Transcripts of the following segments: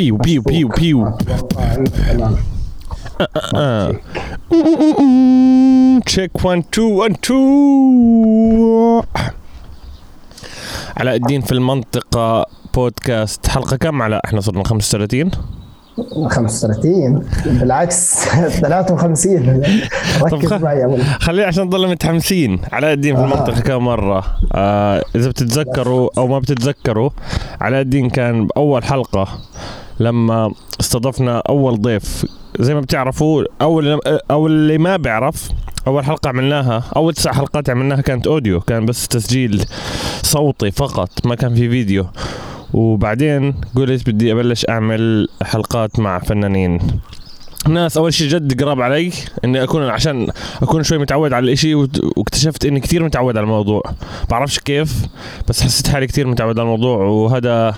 بيو بيو بيو بيو. check 1 2 1 2 علاء الدين في المنطقة بودكاست. حلقة كم علاء إحنا صرنا 35 35 بالعكس 53 ركز معي خليه عشان نضل متحمسين. علاء الدين في آه. المنطقة كم مرة؟ آه إذا بتتذكروا أو ما بتتذكروا علاء الدين كان بأول حلقة. لما استضفنا أول ضيف زي ما بتعرفوا أول أو اللي ما بيعرف أول حلقة عملناها أول تسع حلقات عملناها كانت أوديو كان بس تسجيل صوتي فقط ما كان في فيديو. وبعدين قلت بدي أبلش أعمل حلقات مع فنانين. ناس أول شيء جد قراب علي إني أكون عشان أكون شوي متعود على الإشي واكتشفت إني كثير متعود على الموضوع. بعرفش كيف بس حسيت حالي كثير متعود على الموضوع وهذا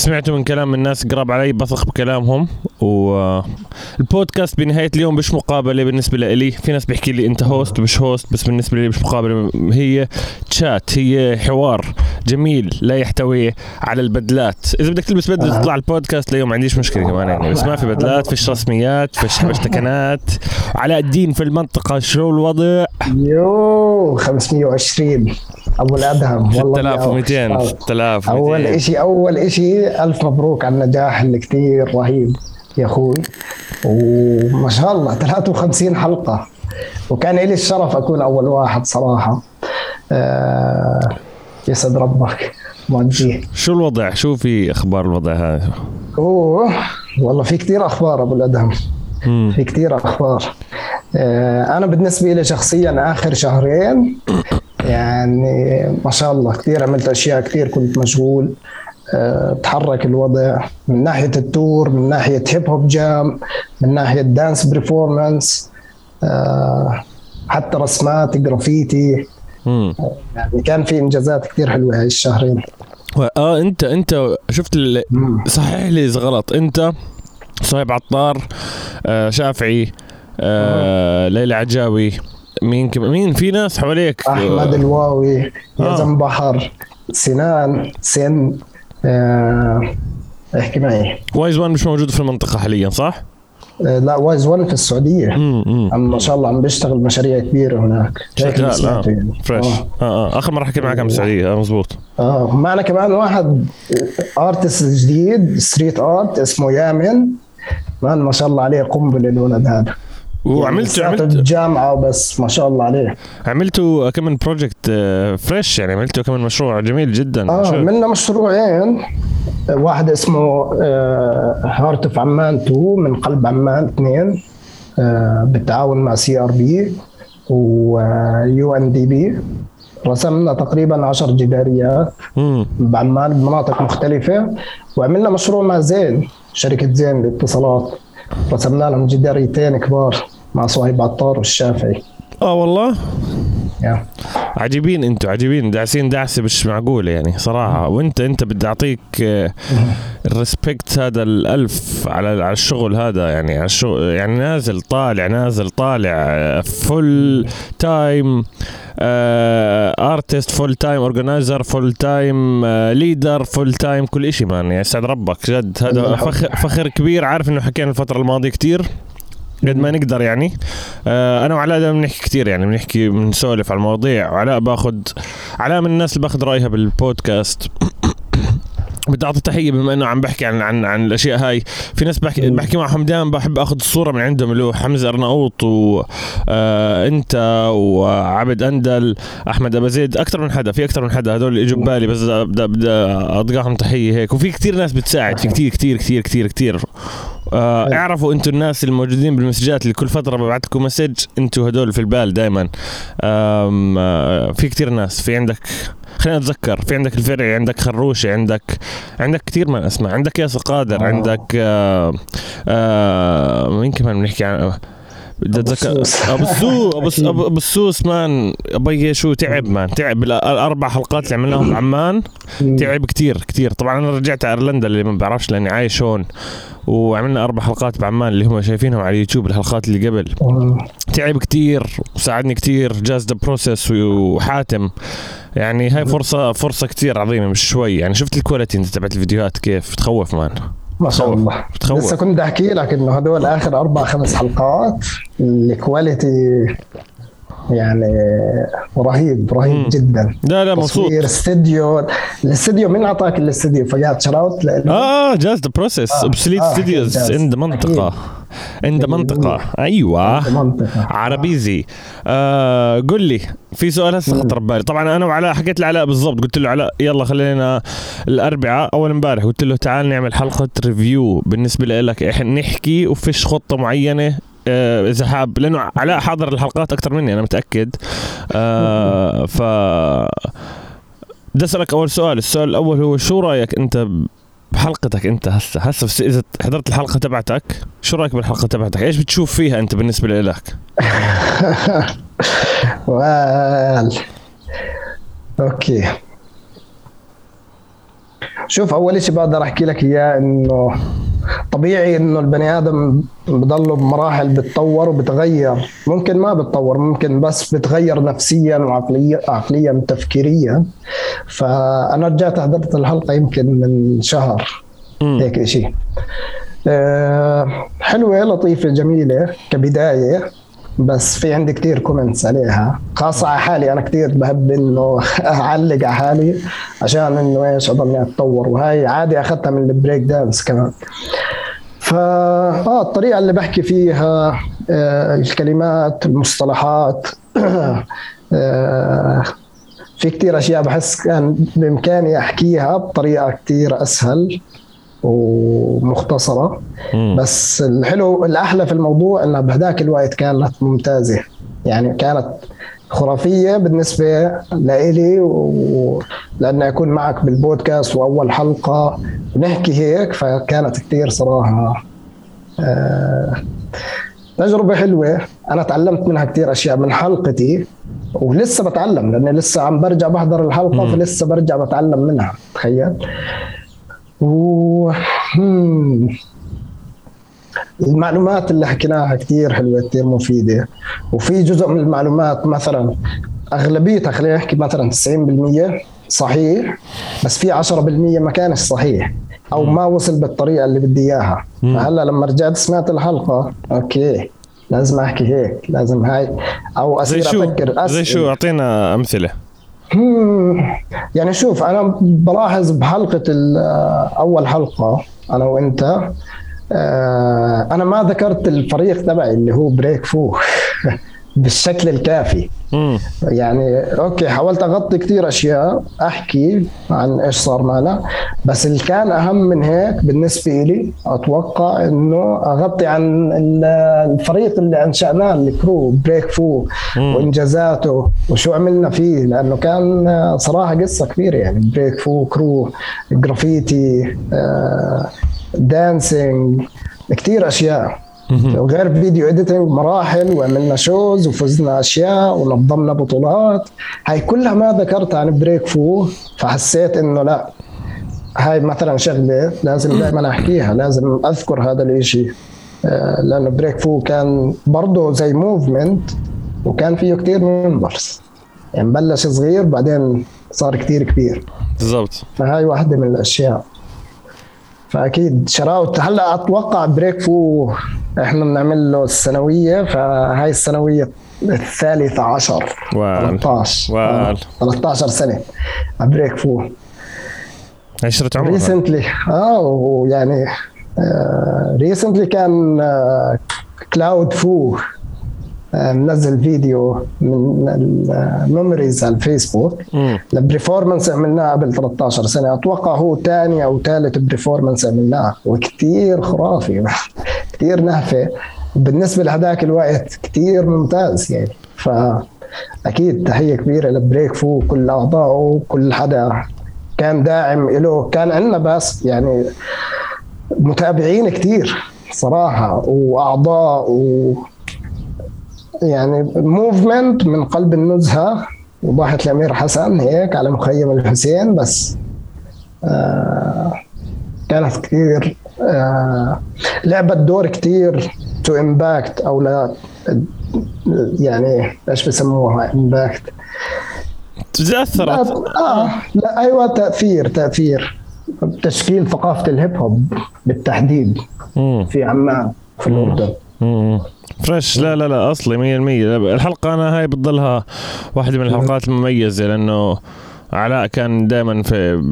سمعته من كلام الناس قراب علي بثق بكلامهم والبودكاست بنهاية اليوم مش مقابلة بالنسبة لي في ناس بيحكي لي أنت host مش host بس بالنسبة لي مش مقابلة هي تشات هي حوار جميل لا يحتوي على البدلات. إذا بدك تلبس بدلة. تطلع البودكاست اليوم ما عنديش مشكلة كمان يعني بس ما في بدلات فيش رسميات فيش بشتكنات علاء الدين في المنطقة شو الوضع؟ يو 520 أبو الأدهم والله 6200 6000 أول إشي أول إشي ألف مبروك على النجاح اللي كثير رهيب يا أخوي. وما شاء الله 53 حلقة. وكان لي الشرف أكون أول واحد صراحة. آه يسعد ربك موديه شو الوضع؟ شو في أخبار الوضع هذا؟ أوه والله في كثير أخبار أبو الأدهم. في كثير أخبار. آه، أنا بالنسبة لي شخصيا آخر شهرين يعني ما شاء الله كثير عملت أشياء كثير كنت مشغول آه، تحرك الوضع من ناحية ال tour من ناحية hip hop jam من ناحية dance performance حتى رسمات جرافيتي مم. يعني كان في إنجازات كثير حلوة هاي الشهرين. آه انت أنت شفت ال... صحح لي إذا غلط. أنت صهيب عطار آه شافعي آه. ليلى عجاوي. مين كم... مين في ناس حواليك؟ أحمد الواوي آه. يزن بحر سنان سن آه، احكي معي. وايز وان مش موجود في المنطقة حاليا صح؟ آه، لا وايز ون في السعودية. امم ما شاء الله عم بيشتغل مشاريع كبيرة هناك. شغال سمعته يعني. fresh آه. آه آه. آخر مرة حكيت معك عن السعوديه آه مزبوط. آه. معنا كمان واحد artist جديد street art اسمه يامن. man ما شاء الله عليه قنبلة الولد هذا. وعملت عملت بالجامعة وبس ما شاء الله عليه. عملتوا كمان project fresh يعني عملتوا كمان مشروع جميل جدا آه عملنا مشروعين. واحد اسمه Heart of عمان 2 من قلب عمان اثنين آه، بالتعاون مع CRP و UNDP رسمنا تقريبا 10 جداريات. بعمان بمناطق مختلفة. وعملنا مشروع مع زين شركة زين للاتصالات. رسمنا لهم جداريتين كبار مع صهيب عطار والشافعي آه والله. عجيبين أنتوا عجيبين. داعسين دعسه مش معقولة يعني صراحة. وانت انت بدي اعطيك آه، ال respect هذا الألف على على الشغل هذا يعني على الشغل يعني نازل طالع نازل طالع full time artist full time organizer full time leader full time كل شيء man يعني يسعد ربك جد. هذا فخر, فخر كبير. عارف إنه حكينا الفترة الماضية كتير؟ قد ما نقدر يعني. آه أنا وعلاء دائما بنحكي كثير يعني بنحكي بنسولف على المواضيع. وعلاء باخذ علاء من الناس اللي باخذ رأيها بالبودكاست. بدي اعطي تحية بما إنه عم بحكي عن عن عن الأشياء هاي. في ناس بحكي. بحكي معهم دائما بحب آخذ الصورة من عندهم اللي هو حمزة أرناؤوط وانت وعبد أندل أحمد ابو زيد. أكثر من حدا في أكثر من حدا هذول اللي اجوا ببالي بس بدي بدي اطقاهم تحية هيك. وفي كثير ناس بتساعد في كثير كثير كثير كثير كثير آه حلو. اعرفوا أنتم الناس الموجودين بالمسجات اللي كل فترة ببعث لكم مسج أنتم هدول في البال دائما آه في كثير ناس في عندك خلينا نتذكر في عندك الفرعي عندك خروشي عندك عندك كثير من اسماء عندك ياسر قادر آه. عندك آه آه مين كمان بنحكي عن اتذكر السوس. أبو السوس أبو الس- ابو السوس man أبي شو تعب man تعب. الأربع حلقات اللي عملناهم بعمان تعب كتير كتير. طبعا أنا رجعت على إيرلندا اللي ما بعرفش لأني عايش هون. وعملنا أربع حلقات بعمان اللي هم شايفينهم على اليوتيوب الحلقات اللي قبل. مم. تعب كتير وساعدني كتير Jazz the Process وحاتم. يعني هاي فرصة فرصة كتير عظيمة مش شوي. يعني شفت ال quality انت تبعت الفيديوهات كيف؟ تخوف man. ما شاء. الله بتخوف. لسه كنت أحكي لك إنه هدول آخر أربع خمس حلقات ال quality يعني رهيب رهيب مم. جدا. لا لا مبسوط. تصوير استديو الاستديو من أعطاك الاستديو؟ فقعت shout out لأنه آه Jazz the Process. Obsolete Studios. عند منطقة. عند جميل. منطقة. أيوه. منطقة. عربيزي. آه قل لي في سؤال هسه خطر ببالي طبعا أنا وعلاء حكيت لعلاء بالضبط. قلت له علاء يلا خلينا الأربعاء. أول امبارح قلت له تعال نعمل حلقة ريفيو بالنسبة لك. إحنا نحكي وفيش خطة معينة آه إذا حاب لأنه علاء حاضر الحلقات أكثر مني أنا متأكد. آه ف بدي أسألك أول سؤال. السؤال الأول هو شو رأيك أنت بحلقتك أنت هسه؟ هسه إذا حضرت الحلقة تبعتك شو رأيك بالحلقة تبعتك؟ إيش بتشوف فيها أنت بالنسبة لك وال أوكي شوف أول شيء بقدر أحكي لك إياه إنه طبيعي إنه البني آدم بضله بمراحل بتطور وبتغير. ممكن ما بتطور ممكن بس بتغير نفسيا وعقليا عقليا تفكيريا. فأنا رجعت حضرت الحلقة يمكن من شهر. هيك شيء آه، حلوة لطيفة جميلة كبداية. بس في عندي كتير comments عليها. خاصة على حالي أنا كتير بحب إنه أعلق على حالي عشان إنه إيش أضلني أتطور. وهاي عادي أخذتها من البريك دانس كمان. فا آه الطريقة اللي بحكي فيها آه الكلمات المصطلحات آه في كتير أشياء بحس كان بإمكاني أحكيها بطريقة كتير أسهل. ومختصرة. مم. بس الحلو الأحلى في الموضوع أنها بهداك الوقت كانت ممتازة. يعني كانت خرافية بالنسبة لإلي و... لأن أكون معك بالبودكاست وأول حلقة ونحكي هيك فكانت كتير صراحة آه، تجربة حلوة. أنا تعلمت منها كتير أشياء من حلقتي ولسه بتعلم لأني لسه عم برجع بحضر الحلقة مم. فلسه برجع بتعلم منها. تخيل؟ و... المعلومات اللي حكيناها كتير حلوة كتير مفيدة. وفي جزء من المعلومات مثلا أغلبيتها خلينا نحكي مثلا 90% صحيح بس في 10% ما كانش صحيح أو ما وصل بالطريقة اللي بدي إياها. مم. فهلا لما رجعت سمعت الحلقة أوكي لازم أحكي هيك لازم هاي شو؟ أفكر أسئلة زي شو؟ أعطينا أمثلة. يعني شوف أنا بلاحظ بحلقة ال- أول حلقة أنا وأنت آه، أنا ما ذكرت الفريق تبعي اللي هو Break Fu بالشكل الكافي مم. يعني okay حاولت أغطي كثير أشياء أحكي عن إيش صار معنا بس اللي كان أهم من هيك بالنسبة لي أتوقع إنه أغطي عن ال- الفريق اللي أنشأناه ال crew Break Fu مم. وإنجازاته وشو عملنا فيه لأنه كان صراحة قصة كبيرة يعني Break Fu crew graffiti dancing كثير أشياء. وغير video editing مراحل وعملنا shows وفزنا أشياء ونظمنا بطولات. هاي كلها ما ذكرتها عن Break Fu فحسيت إنه لا. هاي مثلا شغلة لازم دائما أحكيها لازم أذكر هذا الإشي. آه، لأنه Break Fu كان برضه زي movement وكان فيه كتير members يعني بلش صغير بعدين صار كتير كبير. بالضبط. فهاي واحدة من الأشياء. فأكيد shout out هلا أتوقع Break Fu إحنا بنعمل له السنوية فهاي السنوية الثالثة عشر. وال 13 وال. آه، 13 سنة. Break Fu عشرة عمر recently آه ويعني recently كان Cloud Fu منزل فيديو من ال memories على الفيسبوك. ال performance عملناه قبل 13 سنة. أتوقع هو ثاني أو ثالث performance عملناه وكثير خرافي. كثير نهفة. بالنسبة لهذاك الوقت كثير ممتاز يعني. فأكيد تحية كبيرة ل Break Fu كل أعضائه كل حدا كان داعم له كان عندنا بس يعني متابعين كثير صراحة وأعضاء و يعني movement من قلب النزهة وضاحة الأمير حسن هيك على مخيم الحسين بس آه كانت كثير آه لعبت دور كثير to impact أو لا يعني إيش بسموها impact تأثرت آه لا أيوه تأثير تأثير تشكيل ثقافة ال hip hop بالتحديد. في عمان في الأردن مم. fresh لا لا لا أصلي 100% الحلقة أنا هاي بتضلها واحدة من الحلقات المميزة لأنه علاء كان دائما في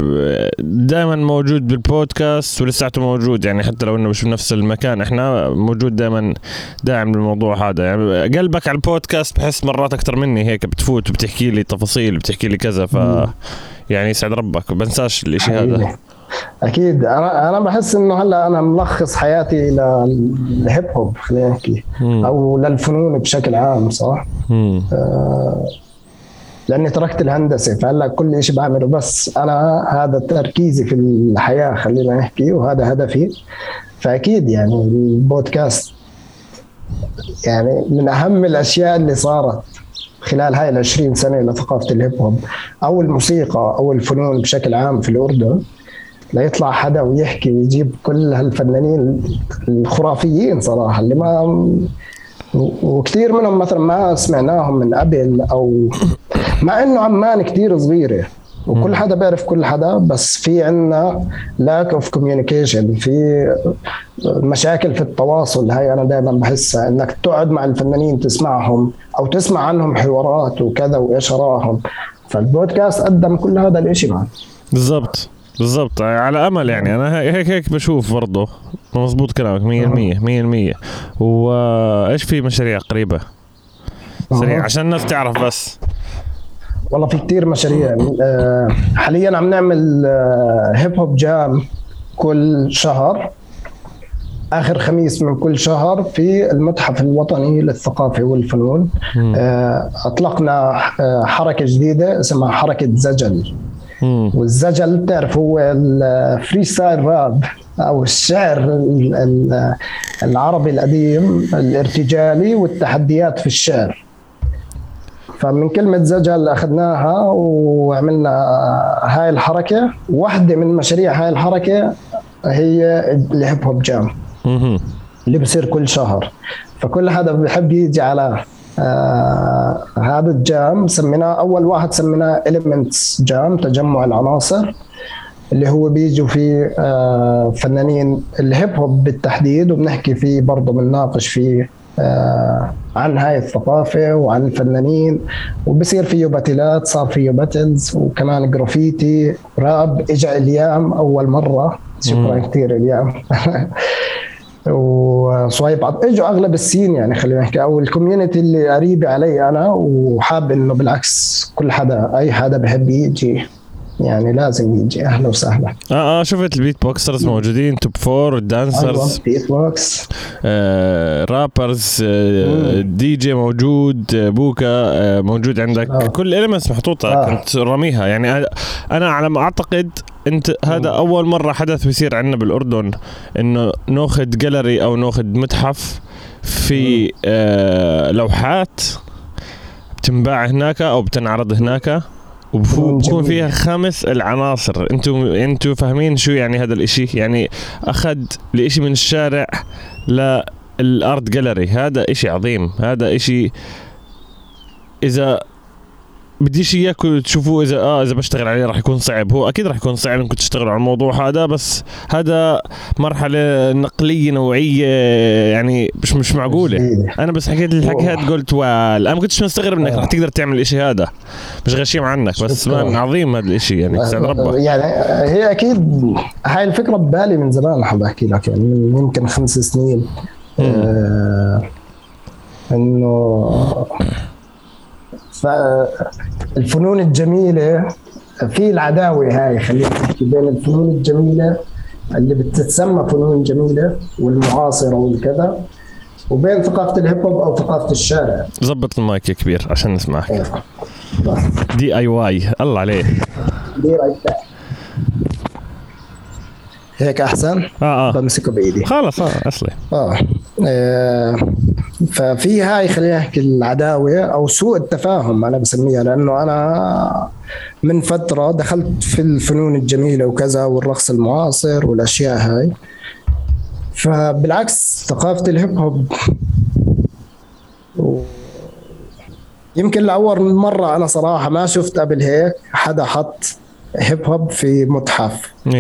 دائما موجود بالبودكاست ولساته موجود. يعني حتى لو إنه مش بنفس المكان إحنا موجود دائما داعم للموضوع هذا. يعني قلبك على البودكاست بحس مرات أكثر مني. هيك بتفوت وبتحكي لي تفاصيل بتحكي لي كذا ف يعني يسعد ربك. بنساش الإشي هذا. أكيد أنا أنا بحس إنه هلأ أنا ملخص حياتي للهيب هوب خلينا نحكي. أو للفنون بشكل عام صح؟ مم. لأني تركت الهندسة فهلأ كل شيء بعمله بس أنا هذا تركيزي في الحياة خلينا نحكي وهذا هدفي فأكيد يعني البودكاست يعني من أهم الأشياء اللي صارت خلال هاي ال 20 سنة لثقافه ال hip hop أو الموسيقى أو الفنون بشكل عام في الأردن ليطلع حدا ويحكي ويجيب كل هالفنانين الخرافيين صراحة اللي ما وكثير منهم مثلا ما سمعناهم من قبل أو مع إنه عمان كثير صغيرة وكل حدا بيعرف كل حدا بس في عنا lack of communication في مشاكل في التواصل. هاي أنا دائما بحسها إنك تقعد مع الفنانين تسمعهم أو تسمع عنهم حوارات وكذا وإيش راهم. فالبودكاست قدم كل هذا الإشي معك. بالضبط. بالضبط على أمل يعني. أنا هيك هيك بشوف برضه. مزبوط كلامك 100% 100% وإيش في مشاريع قريبة؟ سريع عشان الناس تعرف بس. والله في كتير مشاريع. آه، حاليا عم نعمل آه، هيب هوب جام كل شهر. آخر خميس من كل شهر في المتحف الوطني للثقافة والفنون. آه، أطلقنا حركة جديدة اسمها حركة زجل. والزجل بتعرف هو ال freestyle rap أو الشعر العربي القديم الارتجالي والتحديات في الشعر. فمن كلمة زجل أخذناها وعملنا هاي الحركة. واحدة من مشاريع هاي الحركة هي ال hip hop jam اللي بصير كل شهر. فكل حدا بحب يجي على آه هذا ال jam سميناه أول واحد سميناه Elements Jam تجمع العناصر اللي هو بيجوا فيه آه فنانين ال hip hop بالتحديد وبنحكي فيه برضه بنناقش فيه آه عن هاي الثقافة وعن الفنانين. وبصير فيه battleات صار فيه battles وكمان جرافيتي راب اجى اليام أول مرة. شكرا كثير اليام. وصوايب إجوا أغلب ال scene يعني خلينا نحكي أو ال community اللي قريبة علي أنا وحاب إنه بالعكس كل حدا أي حدا بحب يجي. يعني لازم يجي أهلا وسهلا. آه آه شفت ال beatboxers موجودين top four dancers beatbox آه rappers آه دي جي موجود آه بوكا آه موجود عندك. آه. كل elements محطوطة آه. كنت راميها يعني أنا على ما أعتقد أنت هذا أول مرة حدث بيصير عندنا بالأردن إنه ناخذ جاليري أو ناخذ متحف في آه لوحات بتنباع هناك أو بتنعرض هناك. وبكون فيها خمس العناصر. أنتم أنتم فاهمين شو يعني هذا الإشي؟ يعني أخذ الإشي من الشارع للارت جاليري هذا إشي عظيم. هذا إشي إذا بديش اياكم تشوفوه اذا آه إذا بشتغل عليه راح يكون صعب. هو أكيد راح يكون صعب إنكم تشتغلوا على الموضوع هذا بس هذا مرحلة نقلية نوعية يعني مش مش معقولة. أنا بس حكيت الحكي هذا قلت وال أنا ما كنتش مستغرب إنك راح تقدر تعمل الاشي هذا. مش غشيم عنك بس عظيم هذا الإشي يعني سعد ربك يعني هي أكيد هاي الفكرة ببالي من زمان حاب أحكي لك يعني من يمكن خمس سنين. آه إنه فالفنون الجميلة في العداوة هاي خلينا نحكي بين الفنون الجميلة اللي بتتسمى فنون جميلة والمعاصرة والكذا وبين ثقافة ال hip hop أو ثقافة الشارع. ظبط المايك كبير عشان نسمعك. DIY الله عليه DI هيك أحسن؟ آه آه. بمسكه بإيدي. خلص آه أصلي. آه, آه ففي هاي خلينا نحكي العداوة أو سوء التفاهم أنا بسميها لأنه أنا من فترة دخلت في الفنون الجميلة وكذا والرقص المعاصر والأشياء هاي. فبالعكس ثقافة الهيب هوب يمكن لأول مرة أنا صراحة ما شفت قبل هيك حدا حط hip hop في متحف. 100%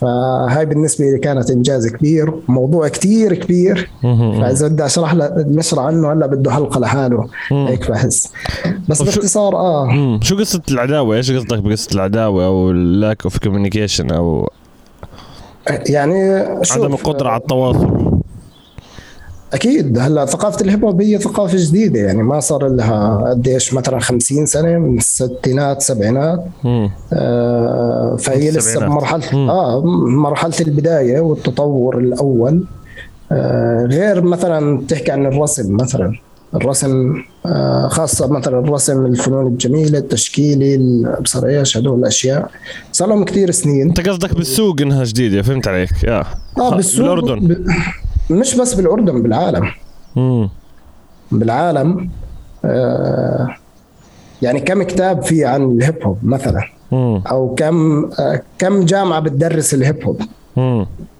فهاي بالنسبة لي كانت إنجاز كبير موضوع كتير كبير. فإذا بدي أشرح نشرح عنه هلأ بده حلقة لحاله. هيك بحس. بس باختصار آه. شو قصة العداوة؟ إيش قصدك بقصة العداوة أو ال lack of communication أو يعني عدم القدرة على التواصل؟ أكيد. هلا ثقافة ال hip hop هي ثقافة جديدة يعني ما صار لها قديش مثلا 50 سنة من الستينات سبعينات. آه فهي لسه بمرحله آه مرحلة البداية والتطور الأول. آه غير مثلا تحكي عن الرسم مثلا. الرسم آه خاصة مثلا الرسم الفنون الجميلة التشكيلي ابصر إيش؟ هدول الأشياء. صار لهم كثير سنين. أنت قصدك بالسوق إنها جديدة فهمت عليك. يا. آه بالسوق بالاردن ب... مش بس بالأردن بالعالم. مم. بالعالم آه يعني كم كتاب في عن ال hip hop مثلا. مم. أو كم آه كم جامعة بتدرس الهيب هوب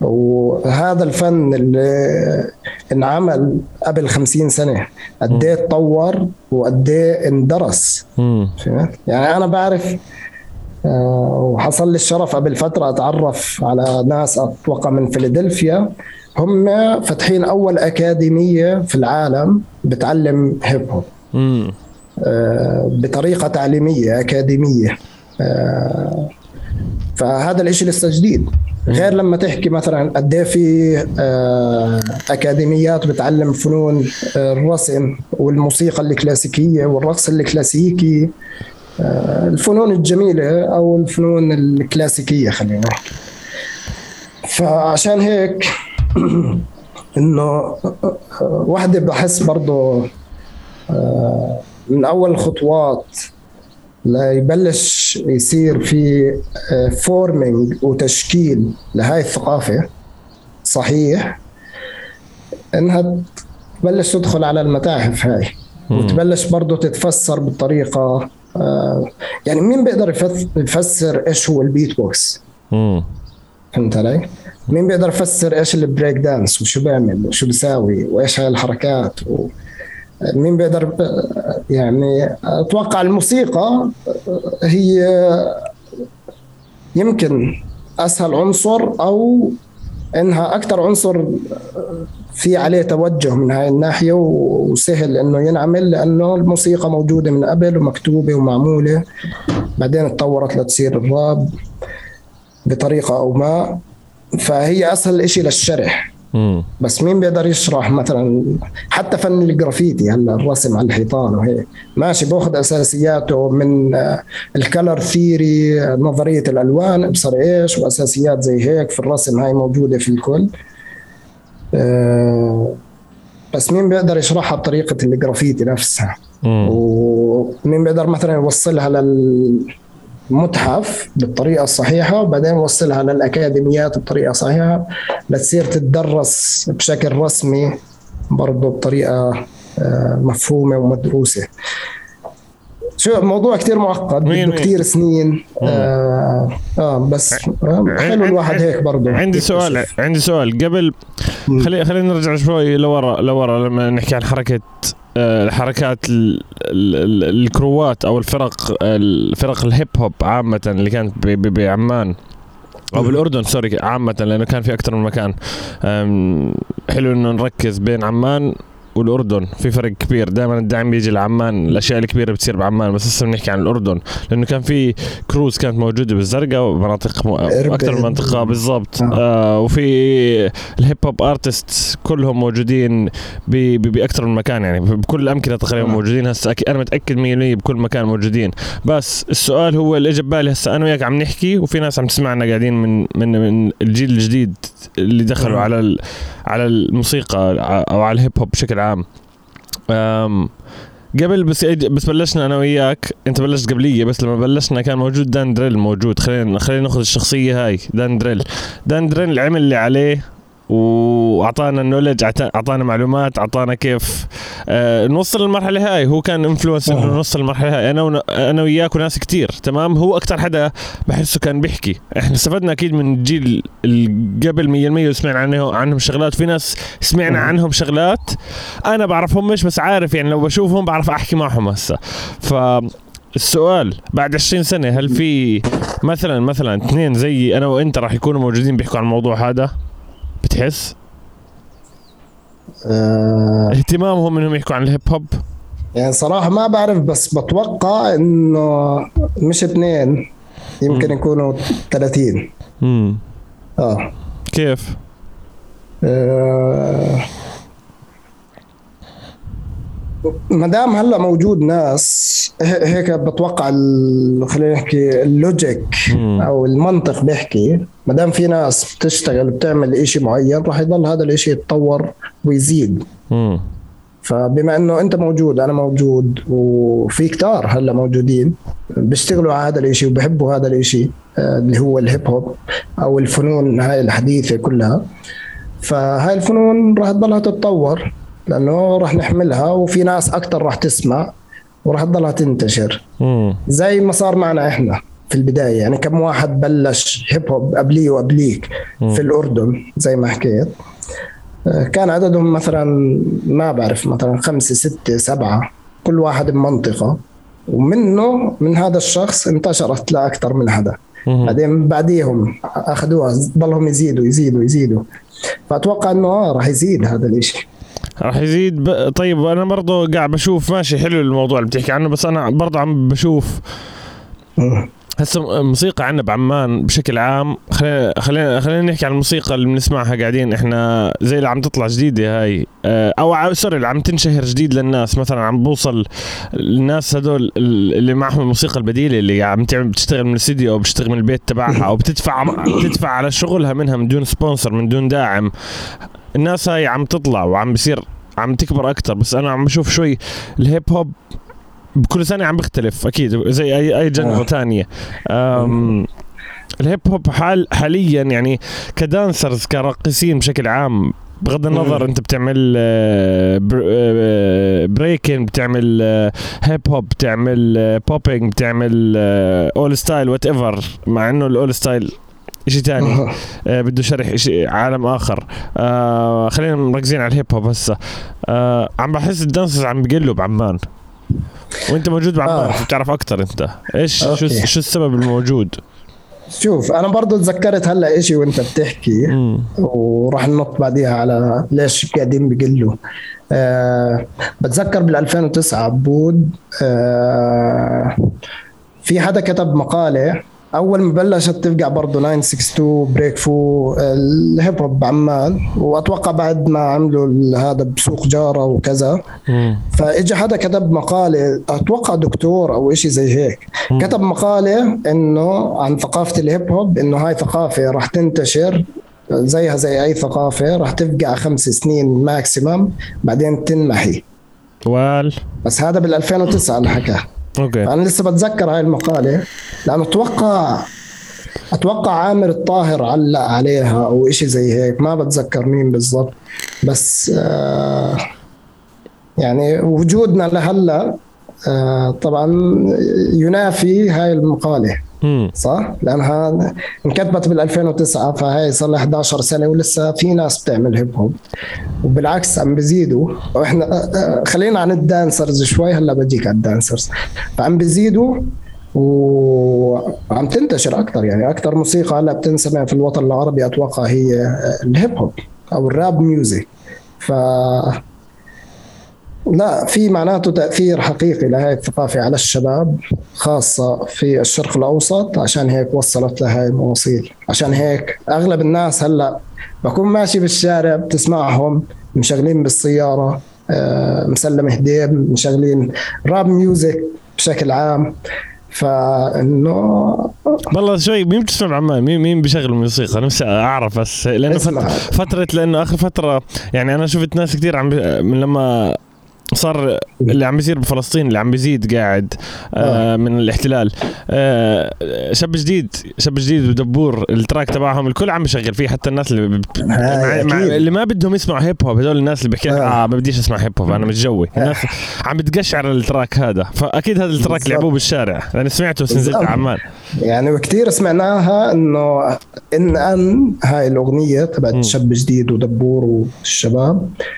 وهذا الفن اللي انعمل قبل خمسين سنة. قد إيه تطور وقد إيه اندرس يعني أنا بعرف آه، وحصل لي الشرف قبل فترة أتعرف على ناس أتوقع من فيلادلفيا. هم فاتحين أول أكاديمية في العالم بتعلم هيب هوب آه بطريقة تعليمية أكاديمية. آه فهذا الإشي لسه جديد. غير لما تحكي مثلا قد إيه في آه أكاديميات بتعلم فنون الرسم والموسيقى الكلاسيكية والرقص الكلاسيكي. الفنون الجميلة أو الفنون الكلاسيكية خلينا نحكي. فعشان هيك انه واحدة بحس برضه آه، من أول الخطوات ليبلش يصير في forming آه، وتشكيل لهاي الثقافة. صحيح. إنها تبلش تدخل على المتاحف هاي. وتبلش برضه تتفسر بالطريقة آه، يعني مين بيقدر يفسر إيش هو البيت بوكس؟ فهمت علي؟ مين بيقدر يفسر إيش البريك دانس وشو بيعمل وشو بيساوي وإيش هاي الحركات و... مين بيقدر يعني أتوقع الموسيقى هي يمكن أسهل عنصر أو إنها أكثر عنصر في عليه توجه من هاي الناحية وسهل إنه ينعمل لأنه الموسيقى موجودة من قبل ومكتوبة ومعمولة بعدين تطورت لتصير الراب بطريقة أو ما فهي أسهل شيء للشرح. مم. بس مين بيقدر يشرح مثلا؟ حتى فن الجرافيتي هلا الرسم على الحيطان وهيك. ماشي بأخذ أساسياته من ال color theory نظرية الألوان ابصر إيش؟ وأساسيات زي هيك في الرسم هاي موجودة في الكل. أه بس مين بيقدر يشرحها بطريقة الجرافيتي نفسها؟ مم. ومين بيقدر مثلا يوصلها لل متحف بالطريقة الصحيحة وبعدين نوصلها للأكاديميات بطريقة صحيحة لتصير تدرس بشكل رسمي برضه بطريقة آه، مفهومة ومدروسة. شو الموضوع كتير معقد بده كتير سنين. آه, آه بس آه حلو الواحد هيك برضه عندي سؤال عندي سؤال. قبل خلي خلينا نرجع شوي لورا لورا لما نحكي عن حركة الحركات الكروات أو الفرق الفرق الهيب هوب عامة اللي كانت بعمان أو بالأردن سوري عامة لأنه كان في أكثر من مكان. حلو إنه نركز بين عمان والأردن. في فرق كبير. دائما الدعم بيجي لعمان. الأشياء الكبيرة بتصير بعمان. بس هسه بنحكي عن الأردن. لأنه كان في كروز كانت موجودة بالزرقاء ومناطق م... أكثر من منطقة. بالضبط. آه. آه وفي ال hip hop artist كلهم موجودين بأكثر من مكان يعني. بكل الامكنه تقريبا آه. موجودين. هسه أنا متأكد 100% بكل مكان موجودين. بس السؤال هو اللي اجى ببالي هسه. أنا وياك عم نحكي وفي ناس عم تسمعنا قاعدين من من من الجيل الجديد اللي دخلوا آه. على على الموسيقى أو على ال hip hop بشكل عام قبل بس بس بلشنا أنا وياك. أنت بلشت قبلية بس لما بلشنا كان موجود دان دريل موجود. خلينا خلينا ناخذ الشخصية هاي دان دريل. دان دريل عمل اللي عليه وأعطانا ال knowledge أعطانا معلومات أعطانا كيف آه نوصل للمرحلة هاي. هو كان influencer نوصل للمرحلة هاي. أنا أنا وياك وناس كتير تمام؟ هو أكثر حدا بحسه كان بيحكي. إحنا استفدنا أكيد من الجيل قبل 100% وسمعنا عنه عنهم شغلات. في ناس سمعنا عنهم شغلات. أنا بعرفهم مش بس عارف يعني لو بشوفهم بعرف أحكي معهم هسه. ف السؤال بعد 20 سنة هل في مثلا مثلا اثنين زي أنا وأنت راح يكونوا موجودين بيحكوا عن الموضوع هذا؟ بتحس؟ آه. اهتمامهم إنهم يحكوا عن الهيب هوب يعني صراحة ما بعرف بس بتوقع إنه مش اثنين يمكن يكونوا 30 امم آه. كيف؟ آه، ما دام هلا موجود ناس هيك بتوقع خلينا نحكي ال logic مم. أو المنطق بيحكي. ما دام في ناس بتشتغل بتعمل إشي معين راح يضل هذا الإشي يتطور ويزيد. امم فبما إنه أنت موجود أنا موجود وفي كتار هلا موجودين بيشتغلوا على هذا الإشي وبحبوا هذا الإشي آه، اللي هو ال hip hop أو الفنون هاي الحديثة كلها. فهاي الفنون راح تضلها تتطور. لأنه راح نحملها وفي ناس أكثر راح تسمع وراح تضلها تنتشر. امم زي ما صار معنا إحنا في البداية يعني كم واحد بلش هيب هوب قبلي وقبليك في الأردن زي ما حكيت. آه، كان عددهم مثلا ما بعرف مثلا خمسة ستة سبعة كل واحد بمنطقة. ومنه من هذا الشخص انتشرت لاكثر من هذا. مم. بعدين بعديهم أخذوها ضلهم يزيدوا يزيدوا يزيدوا. فأتوقع إنه آه راح يزيد هذا الإشي. راح يزيد ب... طيب أنا برضه قاعد بشوف ماشي حلو الموضوع اللي بتحكي عنه بس أنا برضه عم بشوف مم. هسه موسيقى عنا بعمان بشكل عام خلينا خلينا خلينا نحكي عن الموسيقى اللي بنسمعها قاعدين. إحنا زي اللي عم تطلع جديدة هاي. آه، أو sorry اللي عم تنشهر جديد للناس. مثلا عم بوصل الناس هدول ال- اللي معهم الموسيقى البديلة اللي عم تعمل بتشتغل من الاستديو أو بتشتغل من البيت تبعها أو بتدفع بتدفع على شغلها منها من دون sponsor من دون داعم. الناس هاي عم تطلع وعم بصير عم تكبر أكثر بس أنا عم بشوف شوي ال hip hop بكل سنه عم بيختلف أكيد زي اي أي genre آه. ثانية ال hip hop حال حاليا يعني ك dancers كراقصين بشكل عام بغض النظر. أنت بتعمل آه، br- آه، breaking بتعمل hip hop بتعمل popping بتعمل all style whatever مع إنه ال all style شيء ثاني بده شرح شيء عالم آخر. آه خلينا مركزين على ال hip hop هسه. آه عم بحس ال dancers عم بقلوا بعمان. وانت موجود بعمان آه. بتعرف أكثر أنت إيش شو okay. شو السبب الموجود شوف أنا برضو تذكرت هلأ إشي وأنت بتحكي. وراح ننط بعديها على ليش قاعدين بقلوا أه بتذكر بال 2009 بو أه في حدا كتب مقالة أول ما بلشت تفقع برضه 962 بريك فو ال hip hop بعمان وأتوقع بعد ما عملوا هذا بسوق جارة وكذا. فاجى حدا كتب مقالة أتوقع دكتور أو إشي زي هيك مم. كتب مقالة إنه عن ثقافة ال hip hop إنه هاي ثقافة راح تنتشر زيها زي أي ثقافة راح تفقع خمس سنين maximum بعدين تنمحي وال بس هذا بال 2009 اللي حكاه okay فانا لسه بتذكر هاي المقالة لأنه أتوقع أتوقع عامر الطاهر علق عليها أو إشي زي هيك ما بتذكر مين بالضبط بس آه يعني وجودنا لهلأ آه طبعا ينافي هاي المقالة. صح؟ لانها انكتبت بال 2009 فهي صار لها 11 سنة ولسه في ناس بتعمل hip hop وبالعكس عم بيزيدوا وإحنا خلينا عن ال dancers شوي هلأ بجيك على ال dancers فعم بيزيدوا وعم تنتشر أكثر يعني أكثر موسيقى هلأ بتنسمع في الوطن العربي أتوقع هي ال hip hop أو ال rap music ف لا في معناته تأثير حقيقي لهذه الثقافة على الشباب خاصة في الشرق الأوسط عشان هيك وصلت لهي المواصيل. عشان هيك أغلب الناس هلأ بكون ماشي بالشارع بتسمعهم مشغلين بالسيارة آه، مسلم هديب مشغلين راب ميوزك بشكل عام. فانه والله شوي مين بتسمع بعمان مين مين بيشغل موسيقى نفسي أعرف بس لأنه اسمع. فترة لأنه آخر فترة يعني أنا شفت ناس كثير عم من لما صار اللي عم بيصير بفلسطين اللي عم بيزيد قاعد آه من الاحتلال آه شاب جديد شاب جديد ودبور ال track تبعهم الكل عم بيشغل فيه حتى الناس اللي ب- هاي مع. اللي ما بدهم يسمعوا hip hop هذول الناس اللي بيحكي آه. آه ما بديش أسمع hip hop أنا مش جوي الناس عم بتقشعر ال track هذا فأكيد هذا ال track. لعبوه بالشارع لاني سمعته بس نزلت. عمان يعني وكثير سمعناها إنه إن أن هاي الأغنية. تبعت شاب جديد ودبور والشباب آه،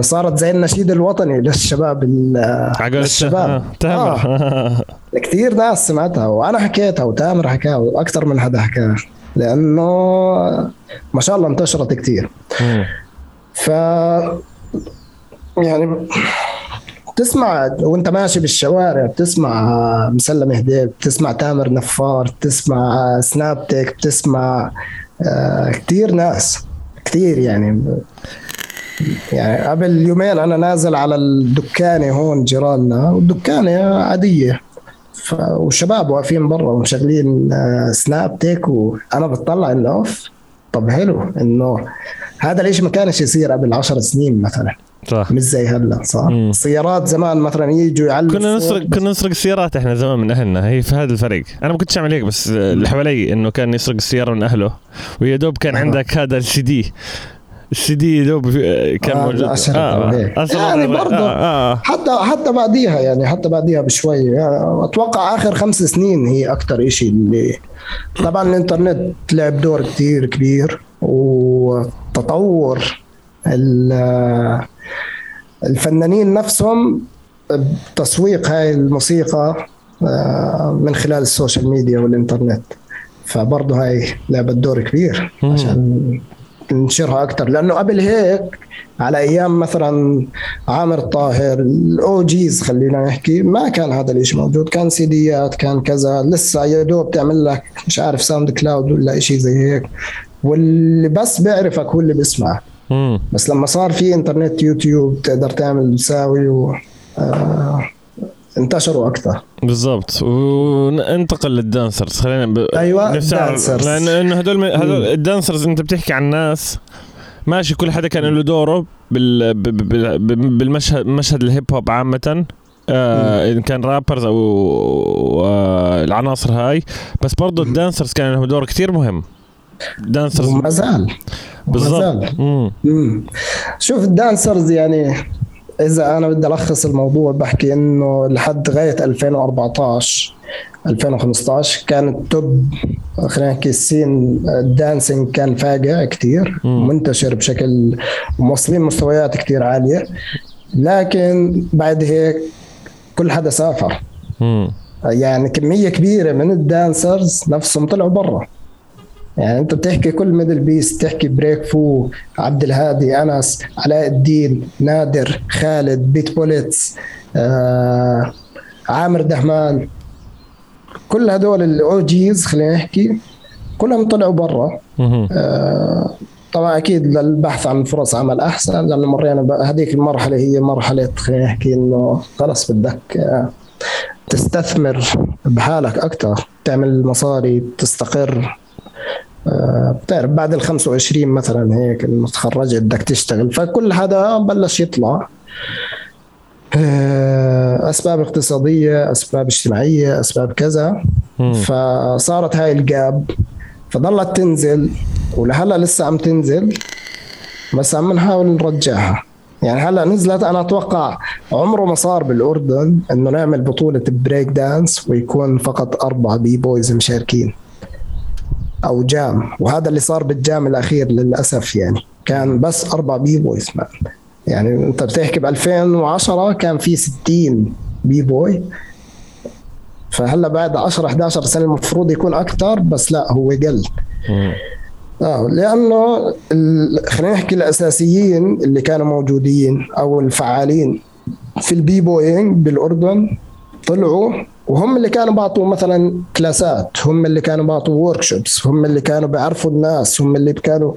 صارت زي النشيد الوطني للشباب ال- عقل للشباب. آه، تامر. كثير ناس سمعتها وأنا حكيتها وتامر حكاها وأكثر من حدا حكاها لأنه ما شاء الله انتشرت كثير. ف يعني تسمع وأنت ماشي بالشوارع بتسمع مسلم هديب بتسمع تامر نفار بتسمع سناب تيك بتسمع آه، كتير ناس كتير يعني. يعني قبل يومين أنا نازل على الدكانه هون جيراننا والدكانه عادية. ف... والشباب واقفين برا ومشغلين آه، سناب تيك وأنا بطلع إنه أوف طب حلو إنه هذا الإشي ما كانش يصير قبل عشر سنين مثلا. صح. مش زي هلأ صح. السيارات زمان مثلا يجوا يعلموا كنا نسرق كنا نسرق السيارات إحنا زمان من أهلنا هي في هذا الفرق أنا ما كنتش أعمل هيك بس اللي حوالي إنه كان يسرق السيارة من أهله ويا دوب كان آه. عندك هذا السي دي السي دوب كان آه، موجود أشرطة وهيك. أصلاً يعني برضه. آه آه. حتى حتى بعديها يعني حتى بعديها بشوي يعني أتوقع آخر خمس سنين هي أكثر شيء اللي طبعا الإنترنت لعب دور كثير كبير وتطور ال- الفنانين نفسهم بتسويق هاي الموسيقى آه، من خلال ال social media والإنترنت فبرضه هاي لعبت دور كبير. عشان ننشرها أكثر لأنه قبل هيك على أيام مثلا عامر طاهر ال OGs خلينا نحكي ما كان هذا الشيء موجود. كان CDيات كان كذا. لسه يا دوب تعمل لك مش عارف ساوند كلاود ولا شيء زي هيك. واللي بس بيعرفك هو اللي بيسمع مم. بس لما صار في إنترنت يوتيوب تقدر تعمل تساوي و آه. انتشروا أكثر. بالضبط. وننتقل لل dancers خلينا ب... أعرف. dancers. لأن هدول هدول ال dancers أنت بتحكي عن ناس ماشي كل حدا كان له دوره بال... ب- ب- ب- بالمشهد مشهد ال hip hop عامة. آه ان كان rappers أو آه العناصر هاي. بس برضه ال dancers كان لهم دور كثير مهم. dancers وما زال. بالضبط. شوف ال dancers يعني إذا أنا بدي ألخص الموضوع بحكي إنه لحد غاية 2014 2015 كان ال top خلينا نحكي ال scene ال dancing كان فاقع كتير مم. منتشر بشكل موصلين مستويات كتير عالية لكن بعد هيك كل حدا سافر. يعني كمية كبيرة من ال dancers نفسهم طلعوا برا يعني انت بتحكي كل ميدل بيس تحكي بريك فو عبد الهادي أنس علاء الدين نادر خالد بيت بوليتس آه عامر دهمان. كل هدول الاو جيز خلينا نحكي كلهم طلعوا برا. آه طبعا أكيد للبحث عن فرص عمل أحسن لأنه مرينا هذيك المرحلة هي مرحلة خلينا نحكي إنه خلص بدك آه، تستثمر بحالك أكثر تعمل مصاري تستقر. بتعرف بعد ال 25 مثلا هيك لما تخرجت بدك تشتغل. فكل حدا بلش يطلع. آه، أسباب اقتصادية أسباب اجتماعية أسباب كذا. فصارت هاي الجاب فضلت تنزل ولهلأ لسه عم تنزل بس عم نحاول نرجعها. يعني هلأ نزلت أنا أتوقع عمره ما صار بالأردن إنه نعمل بطولة بريك دانس ويكون فقط أربع b-boys مشاركين. أو jam وهذا اللي صار بال jam الأخير للأسف يعني كان بس أربع b-boys. يعني أنت بتحكي ب 2010 كان في 60 b-boy فهلأ بعد 10 11 سنة المفروض يكون أكثر بس لا هو قل. آه لأنه خلينا نحكي الأساسيين اللي كانوا موجودين أو الفعالين في ال b-boying بالأردن طلعوا وهم اللي كانوا بعطوا مثلا كلاسات هم اللي كانوا بعطوا workshops هم اللي كانوا بيعرفوا الناس هم اللي كانوا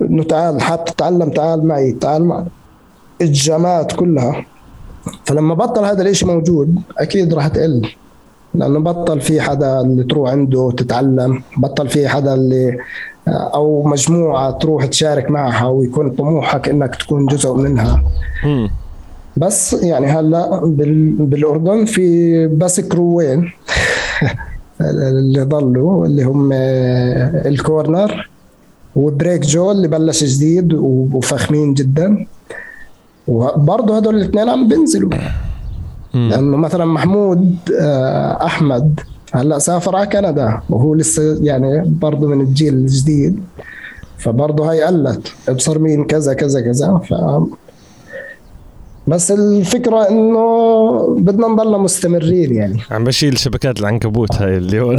انه تعال حاب تتعلم تعال معي تعال مع الجامات كلها. فلما بطل هذا الإشي موجود أكيد راح تقل. لأنه بطل في حدا اللي تروح عنده تتعلم بطل في حدا اللي أو مجموعة تروح تشارك معها ويكون طموحك إنك تكون جزء منها. بس يعني هلا بال- بالأردن في بس كروين اللي ضلوا اللي هم الكورنر وبريك جو اللي بلش جديد وفخمين جدا. وبرضه هدول الاثنين عم بينزلوا. لأنه مثلا محمود آه، أحمد هلا سافر على كندا وهو لسه يعني برضه من الجيل الجديد. فبرضه هاي قلت ابصر مين كذا كذا كذا. ف بس الفكرة إنه بدنا نضلنا مستمرين يعني. عم بشيل شبكات العنكبوت هاي اللي هو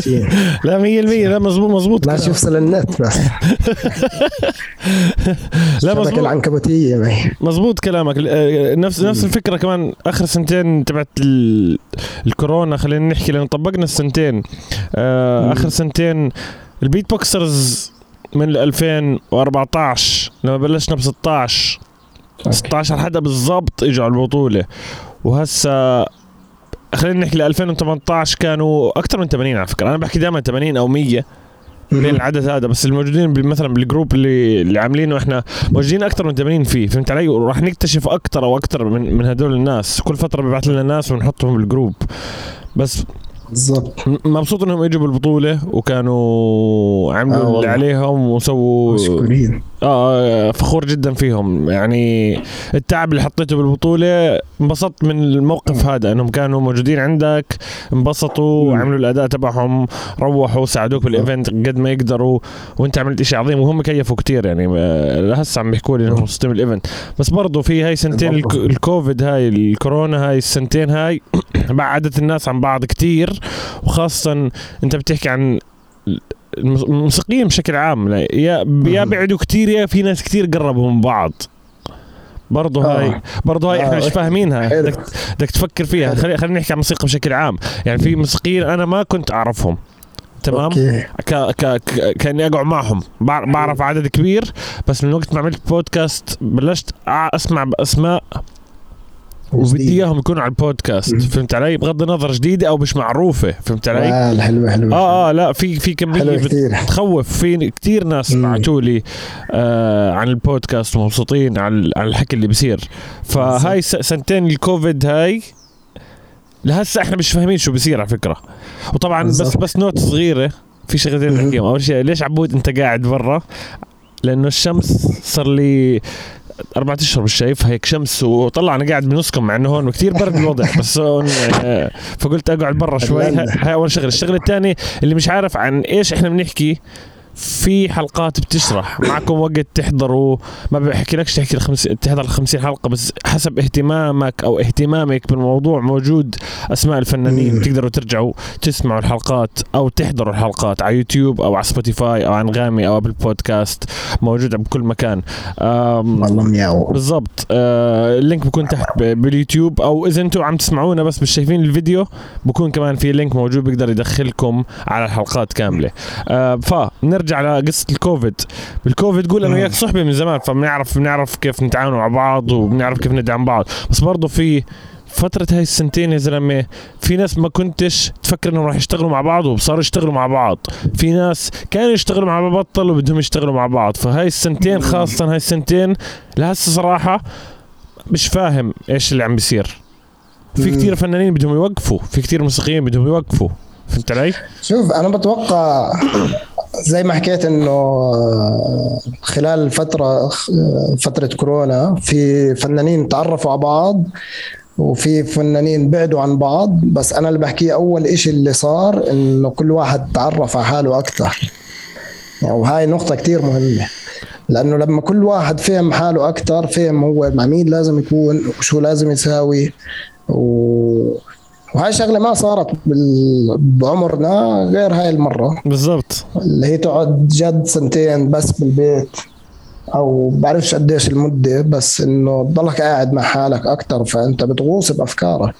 شيء. لا 100% لا مزبوط مزبوط. لا يفصل النت بس. لا مزبوط. العنكبوتية معي مزبوط كلامك. آه، نفس نفس الفكرة كمان. آخر سنتين تبعت ال- الكورونا خلينا نحكي لأن طبقنا السنتين. آه،. آخر سنتين ال beatboxers من 2014 لما بلشنا ب 16 16 حدا بالضبط إجوا على البطولة. وهسا خلينا نحكي ل 2018 كانوا أكثر من 80 على فكرة. أنا بحكي دائما 80 أو 100 بين العدد هذا بس الموجودين مثلا بال group اللي اللي عاملينه إحنا موجودين أكثر من 80 فيه. فهمت علي؟ وراح نكتشف أكثر أو أكثر من من هدول الناس. كل فترة بيبعث لنا ناس ونحطهم بال group. بس بالضبط. مبسوط إنهم إجوا بالبطولة وكانوا عملوا آه اللي. عليهم وسووا مشكورين. آه فخور جدا فيهم. يعني التعب اللي حطيته بالبطولة انبسطت من الموقف هذا انهم كانوا موجودين عندك انبسطوا مم. عملوا الأداء تبعهم روحوا ساعدوك بال event قد ما يقدروا وانت عملت شيء عظيم وهم كيفوا كتير يعني لهسه عم بيحكوا لي إنهم مبسوطين بال event بس برضه في هاي سنتين. الكوفيد هاي الكورونا هاي السنتين هاي بعدت الناس عن بعض كتير وخاصة انت بتحكي عن الموسيقيين بشكل عام يا يا. بعدوا كتير يا في ناس كتير قربوا من بعض برضه آه. هاي برضه هاي آه، إحنا مش أوكي. فاهمينها. بدك تفكر فيها حلو. خلي خلينا نحكي عن الموسيقى بشكل عام يعني في موسيقيين أنا ما كنت أعرفهم تمام ك ك ك كأني أقعد معهم بع- بعرف عدد كبير بس من وقت ما عملت بودكاست بلشت أسمع بأسماء وبدي إياهم يكونوا على البودكاست. فهمت علي؟ بغض النظر جديدة أو مش معروفة. فهمت علي؟ آه حلوة حلوة. آه آه لا في في كمية حلوة بت- كثير. تخوف في كثير ناس. بعثوا لي آه عن البودكاست ومبسوطين على على الحكي اللي بيصير. فهاي سنتين الكوفيد هاي لهسه إحنا مش فاهمين شو بيصير على فكرة. وطبعا بس. بس note صغيرة. في شغلتين. نحكيهم أول شيء ليش عبود أنت قاعد برا؟ لأنه الشمس صار لي أربعة أشهر مش شايف هيك شمس وطلع أنا قاعد بنصكم مع إنه هون كثير برد الوضع بس هون آه، فقلت أقعد برا شوي. هاي أول شغلة الشغلة الثانية اللي مش عارف عن إيش إحنا بنحكي في حلقات بتشرح. معكم وقت تحضروا. ما بحكي لكش تحكي الخمس تحضر ال 50 حلقة بس حسب اهتمامك أو اهتمامك بالموضوع موجود أسماء الفنانين. تقدروا ترجعوا تسمعوا الحلقات أو تحضروا الحلقات على يوتيوب أو على سبوتيفاي أو على أنغامي أو بالبودكاست موجوده بكل مكان. والله بالضبط. آه ال link بكون تحت باليوتيوب. أو إذا أنتم عم تسمعونا بس مش شايفين الفيديو بكون كمان في link موجود بيقدر يدخلكم على الحلقات كاملة. آه فنرجع لقصة الكوفيد. بالكوفيد قول أنا. وياك صحبة من زمان فبنعرف بنعرف كيف نتعامل مع بعض وبنعرف كيف ندعم بعض. بس برضه في فترة هاي السنتين يا زلمة في ناس ما كنتش تفكر إنهم راح يشتغلوا مع بعض وصاروا يشتغلوا مع بعض. في ناس كانوا يشتغلوا مع بعض بطلوا بدهم يشتغلوا مع بعض. فهاي السنتين خاصة هاي السنتين لهسه صراحة مش فاهم إيش اللي عم بيصير. في. كتير فنانين بدهم يوقفوا في كتير موسيقيين بدهم يوقفوا. فهمت علي؟ شوف أنا بتوقع زي ما حكيت إنه خلال الفترة فترة كورونا في فنانين تعرفوا على بعض وفي فنانين بعدوا عن بعض بس أنا اللي بحكيه أول إشي اللي صار إنه كل واحد تعرف على حاله أكثر. يعني وهاي نقطة كتير مهمة. لأنه لما كل واحد فهم حاله أكثر فهم هو مع مين لازم يكون وشو لازم يساوي و... وهاي شغلة ما صارت. بعمرنا غير هاي المرة. بالضبط. اللي هي تقعد جد سنتين بس بالبيت أو بعرفش قديش المدة بس إنه تضلك قاعد مع حالك أكثر فأنت بتغوص بأفكارك.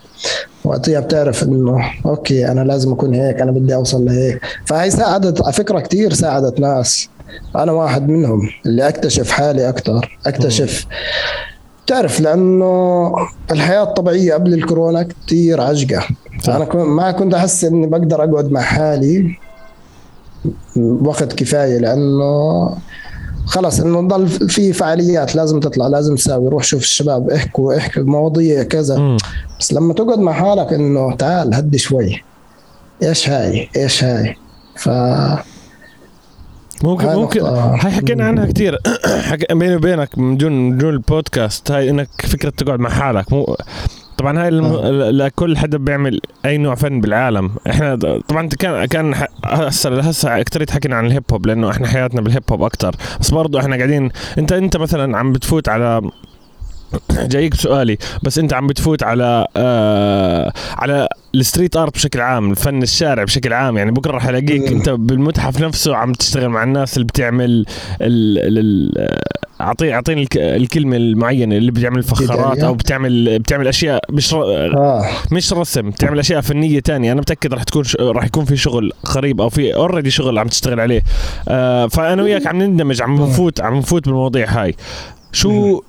وقتها بتعرف إنه أوكي أنا لازم أكون هيك أنا بدي أوصل لهيك. فهي ساعدت على فكرة كثير ساعدت ناس. أنا واحد منهم اللي أكتشف حالي أكثر أكتشف تعرف لأنه الحياة الطبيعية قبل الكورونا كثير عجقة. فانا ما كنت أحس إني بقدر أقعد مع حالي وقت كفاية لأنه خلص إنه ضل في فعاليات لازم تطلع لازم تساوي روح شوف الشباب احكوا احكوا مواضيع كذا. مم. بس لما تقعد مع حالك إنه تعال هدي شوي. إيش هاي؟ إيش هاي؟ ف ممكن ممكن. هاي حكينا عنها كثير بيني وبينك من دون من دون البودكاست هاي إنك فكرة تقعد مع حالك مو طبعا هاي الم... آه. لكل حدا بيعمل أي نوع فن بالعالم إحنا طبعا كان كان ح- هسه هسه أكثر حكينا عن الهيب هوب لأنه إحنا حياتنا بالهيب هوب أكثر بس برضه إحنا قاعدين انت أنت مثلا عم بتفوت على جايك سؤالي بس انت عم بتفوت على آه على ال street art بشكل عام الفن الشارع بشكل عام. يعني بكرة رح ألاقيك انت بالمتحف نفسه عم تشتغل مع الناس اللي بتعمل أعطيني اعطيني الكلمة المعينة اللي بتعمل فخارات أو بتعمل بتعمل أشياء مش آه. مش رسم بتعمل أشياء فنية تانية. أنا متأكد رح تكون رح يكون في شغل قريب أو في already شغل عم تشتغل عليه. آه فأنا وياك عم نندمج عم نفوت عم نفوت بالمواضيع هاي. شو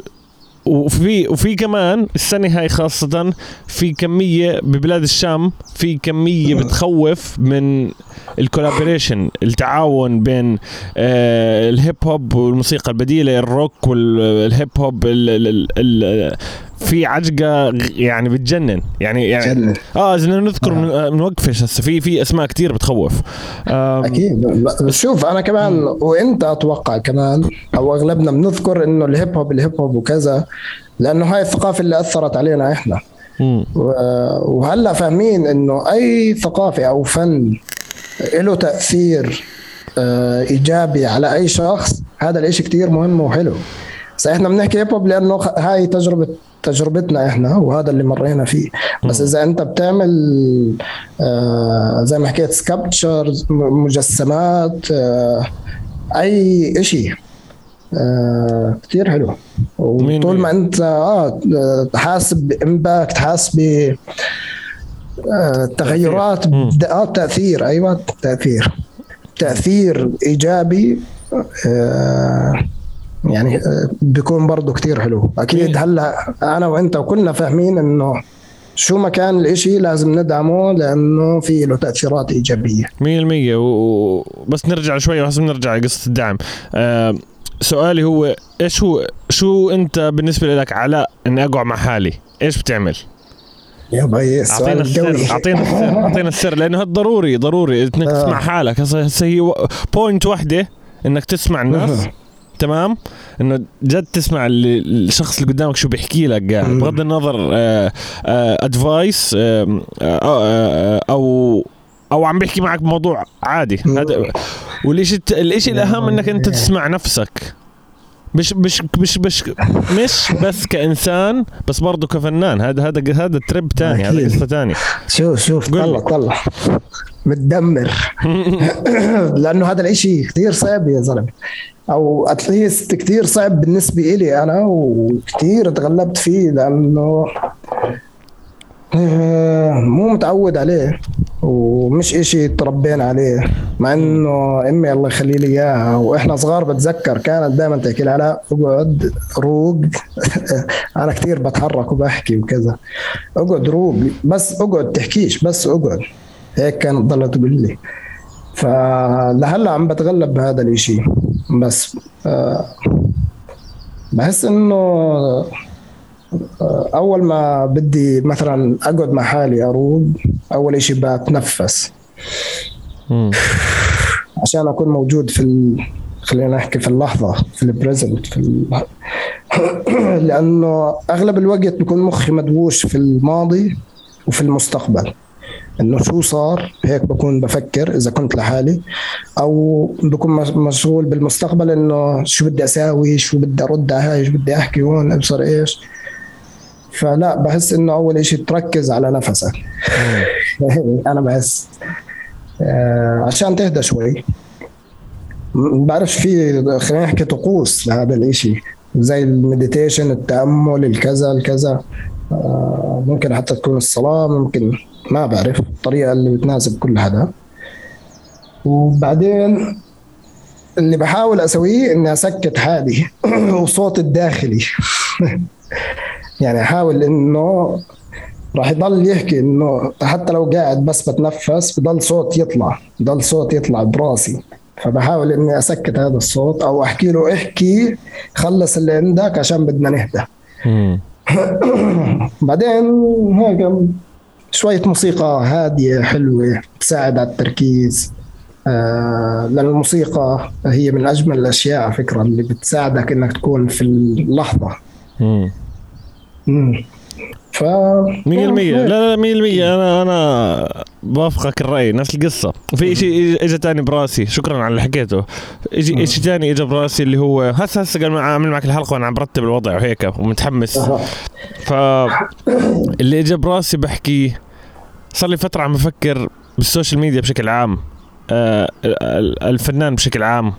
وفي وفي كمان السنة هاي خاصة في كمية ببلاد الشام في كمية بتخوف من ال collaboration التعاون بين آه الهيب هوب والموسيقى البديلة الروك والهيب هوب في عجقة يعني بتجنن. يعني يعني آه إذا نذكر آه. بنوقفش هسه في في أسماء كثير بتخوف. أكيد. شوف أنا كمان وإنت أتوقع كمان أو أغلبنا بنذكر إنه الهيب هوب الهيب هوب وكذا لأنه هاي الثقافة اللي أثرت علينا إحنا. وهلأ فاهمين إنه أي ثقافة أو فن له تأثير آه، إيجابي على أي شخص هذا الاشي كتير مهم وحلو. بس إحنا بنحكي هيب هوب لأنه هاي تجربة تجربتنا إحنا وهذا اللي مرينا فيه. بس إذا أنت بتعمل آه زي ما حكيت سكابتشرز مجسمات آه أي شيء آه كثير حلو. وطول ما أنت آه حاسس بإمباكت حاسس ب آه تغيرات آه تأثير. أيوه تأثير. تأثير إيجابي آه يعني آه، بيكون برضه كتير حلو. أكيد هلأ أنا وأنت وكلنا فاهمين إنه شو ما كان الإشي لازم ندعمه لأنه في له تأثيرات إيجابية. 100% وبس نرجع شوي بس نرجع لقصة الدعم. أه سؤالي هو إيش هو شو أنت بالنسبة لك علاء إني أقعد مع حالي؟ إيش بتعمل؟ يا بي أعطينا السر أعطينا السر أعطينا السر لأنه هذا ضروري ضروري إنك آه. تسمع حالك. هسه هي point وحده إنك تسمع الناس. تمام؟ إنه جد تسمع الشخص اللي قدامك شو بيحكي لك قاعد. بغض النظر advice آه، آه، آه، أو أو عم بيحكي معك بموضوع عادي. هذا والشيء الشيء الأهم إنك أنت تسمع نفسك. مش مش مش مش مش بس كإنسان بس برضه كفنان. هذا هذا هذا trip ثاني هذا قصة ثانية شوف شوف طلع طلع. متدمر. لأنه هذا الإشي كثير صعب يا زلمة. أو at least كثير صعب بالنسبة إلي أنا وكثير تغلبت فيه لأنه مو متعود عليه ومش إشي تربينا عليه مع إنه أمي الله يخلي لي إياها. وإحنا صغار بتذكر كانت دائما تحكي لي علاء أقعد روق. أنا كثير بتحرك وبحكي وكذا. أقعد روق بس أقعد تحكيش بس أقعد. هيك كانت ضلت تقول لي. فلهلأ عم بتغلب بهذا الإشي. بس آه، بحس إنه آه، أول ما بدي مثلا أقعد مع حالي أروق أول شيء بتنفس. عشان أكون موجود في ال... خلينا نحكي في اللحظة في البريزنت في ال... لأنه أغلب الوقت بكون مخي مدووش في الماضي وفي المستقبل. إنه شو صار؟ هيك بكون بفكر إذا كنت لحالي. أو بكون مشغول بالمستقبل إنه شو بدي أساوي شو بدي أرد على هاي شو بدي أحكي هون أبصر إيش. فلا بحس إنه أول شيء تركز على نفسك. أنا بحس آه عشان تهدى شوي. بعرفش في خلينا نحكي طقوس لهذا الإشي. زي المديتيشن التأمل الكذا الكذا. آه ممكن حتى تكون الصلاة ممكن ما بعرف الطريقة اللي بتناسب كل حدا وبعدين اللي بحاول أسويه إني أسكت حالي وصوت الداخلي. يعني احاول إنه راح يضل يحكي إنه حتى لو قاعد بس بتنفس بضل صوت يطلع بضل صوت يطلع براسي. فبحاول إني أسكت هذا الصوت أو أحكي له احكي خلص اللي عندك عشان بدنا نهدى. بعدين هيك شوية موسيقى هادية حلوة تساعد على التركيز. آه لأن الموسيقى هي من أجمل الأشياء على فكرة اللي بتساعدك إنك تكون في اللحظة. ف 100% لا لا 100% أنا أنا بوافقك الرأي. نفس القصة. وفي شيء اجى تاني براسي. شكرا على اللي حكيته. أجي شيء تاني اجى براسي اللي هو هسه هسه قبل ما أعمل معك الحلقة وأنا عم برتب الوضع وهيك ومتحمس. ف اللي اجى براسي بحكي صار لي فترة عم بفكر بالسوشيال ميديا بشكل عام. آه الفنان بشكل عام.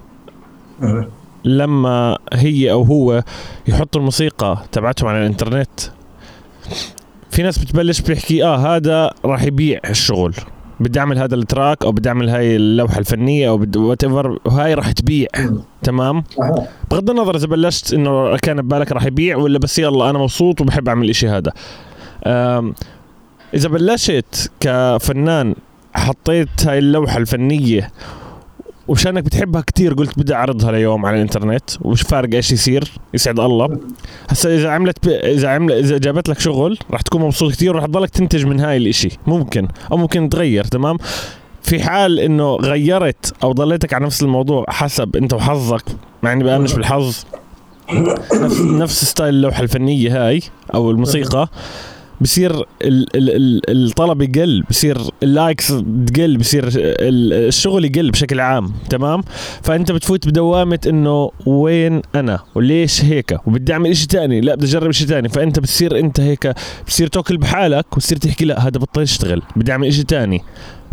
لما هي أو هو يحطوا الموسيقى تبعتهم على الإنترنت في ناس بتبلش بيحكي آه هذا راح يبيع الشغل بدي أعمل هذا ال track أو بدي أعمل هاي اللوحة الفنية أو whatever وهاي راح تبيع تمام؟ بغض النظر إذا بلشت إنه كان ببالك راح يبيع ولا بس يلا أنا مبسوط وبحب أعمل الاشي هذا. إذا بلشت كفنان حطيت هاي اللوحة الفنية وشانك بتحبها كتير قلت بدي أعرضها اليوم على الإنترنت ومش فارق إيش يصير؟ يسعد الله. هسا إذا عملت. إذا عمل إذا جابت لك شغل راح تكون مبسوط كتير وراح تضلك تنتج من هاي الإشي. ممكن أو ممكن تغير تمام؟ في حال إنه غيرت أو ضليتك على نفس الموضوع حسب أنت وحظك مع إني بآمنش بالحظ نفس نفس style اللوحة الفنية هاي أو الموسيقى بصير ال ال ال الطلب يقل بصير ال likes تقل بصير الشغل يقل بشكل عام تمام؟ فأنت بتفوت بدوامة إنه وين أنا؟ وليش هيك؟ وبدي أعمل إشي تاني لا بدي أجرب إشي تاني. فأنت بتصير أنت هيك بتصير تاكل بحالك وتصير تحكي لا هذا بطل يشتغل بدي أعمل إشي تاني.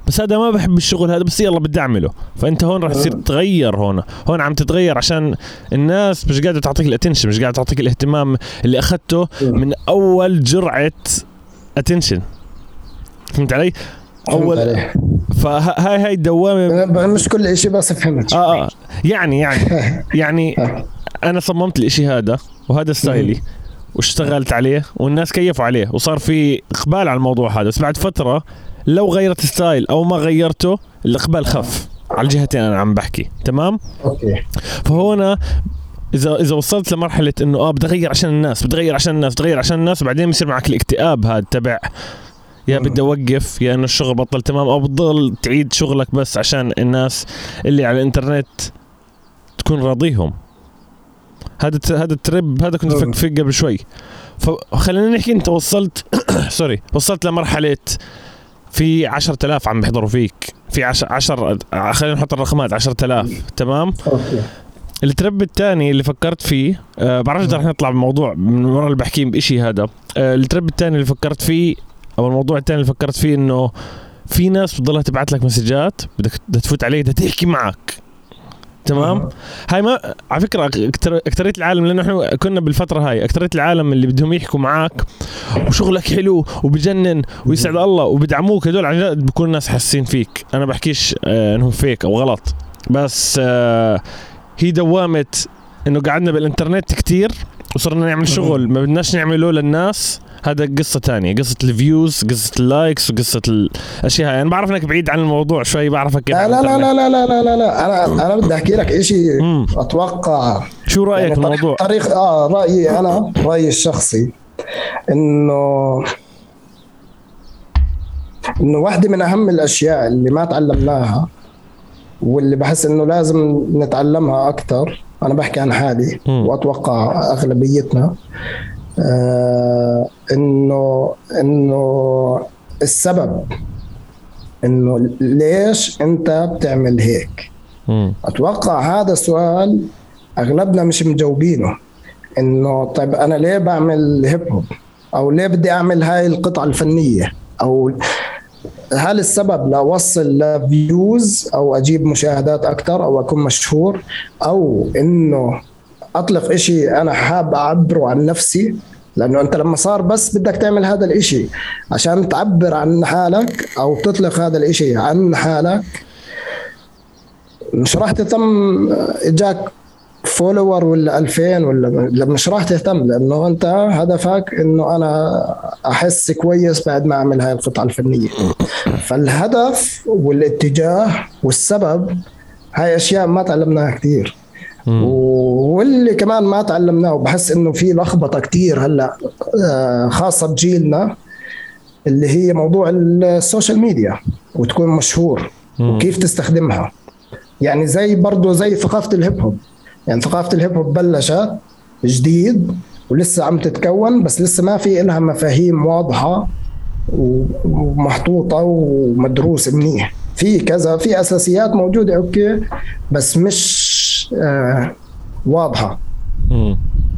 بس هذا ما بحب الشغل هذا بس يلا بدي أعمله. فأنت هون راح تصير تتغير هون. هون عم تتغير عشان الناس مش قاعدة تعطيك ال attention مش قاعدة تعطيك الاهتمام اللي أخذته من أول جرعة attention فهمت علي؟ أول فهاي هاي الدوامة. مش كل شيء بس فهمت آه آه. يعني يعني. يعني آه. أنا صممت الإشي هذا وهذا style ي واشتغلت عليه والناس كيفوا عليه وصار في إقبال على الموضوع هذا. بس بعد فترة لو غيرت style أو ما غيرته الإقبال خف. على الجهتين أنا عم بحكي تمام؟ okay. فهنا إذا إذا وصلت لمرحلة إنه آه بدي اغير عشان الناس بدي اغير عشان الناس بدي اغير عشان الناس وبعدين بصير معك الاكتئاب هذا تبع. يا بدي أوقف يا إنه الشغل بطل تمام؟ أو بتضل تعيد شغلك بس عشان الناس اللي على الإنترنت تكون راضيهم. هذا هذا ال trip هذا كنت أفكر فيه قبل شوي. فخلينا نحكي أنت وصلت sorry وصلت لمرحلة في 10000 عم بيحضروا فيك. في 10 10 خلينا نحط الرقمات 10000 تمام؟ okay. ال trip الثاني اللي فكرت فيه أه بعرفش إذا رح نطلع بموضوع من ورا اللي بحكي بشيء هذا. أه ال trip الثاني اللي فكرت فيه أو الموضوع الثاني اللي فكرت فيه إنه في ناس بتضلها تبعت لك messages بدك تفوت عليه بدها تحكي معك. تمام؟ هاي ما على فكرة اكثريه العالم لأنه إحنا كنا بالفترة هاي اكثريه العالم اللي بدهم يحكوا معك وشغلك حلو وبجنن ويسعد الله وبدعموك هدول عن جد بكون الناس حاسين فيك. أنا بحكيش آه إنهم فيك أو غلط. بس آه هي دوامة إنه قعدنا بالإنترنت كتير وصرنا نعمل شغل ما بدناش نعمله للناس. هذا قصة ثانية قصة ال views قصة ال likes وقصة الاشياء أنا يعني بعرف إنك بعيد عن الموضوع شوي بعرفك لا لا لا, لا لا لا لا لا لا. أنا أنا بدي أحكي لك شيء أتوقع. شو رأيك يعني الموضوع؟ طريق آه رأيي أنا رأيي الشخصي انه إنه واحدة من أهم الأشياء اللي ما تعلمناها واللي بحس إنه لازم نتعلمها أكثر أنا بحكي عن حالي وأتوقع أغلبيتنا آه إنه إنه السبب إنه ليش أنت بتعمل هيك؟ مم. أتوقع هذا السؤال أغلبنا مش مجاوبينه. إنه طيب أنا ليه بعمل هيب هوب أو ليه بدي أعمل هاي القطعة الفنية؟ أو هل السبب لأوصل لفيوز أو أجيب مشاهدات أكثر أو أكون مشهور؟ أو إنه أطلق إشي أنا حاب أعبره عن نفسي لأنه أنت لما صار بس بدك تعمل هذا الإشي عشان تعبر عن حالك أو تطلق هذا الإشي عن حالك. مش راح تهتم إجاك فولور ولا 2000 ولا مش راح تهتم لأنه أنت هدفك إنه أنا أحس كويس بعد ما أعمل هاي القطعة الفنية. فالهدف والاتجاه والسبب هاي أشياء ما تعلمناها كثير. واللي كمان ما تعلمناه وبحس إنه في لخبطة كثير هلأ آه، خاصة بجيلنا اللي هي موضوع السوشيال ميديا وتكون مشهور وكيف تستخدمها. يعني زي برضه زي ثقافة ال hip hop. يعني ثقافة ال hip hop بلشت جديد ولسه عم تتكون بس لسه ما في لها مفاهيم واضحة ومحطوطة ومدروسة منيح. في كذا في أساسيات موجودة okay بس مش واضحة.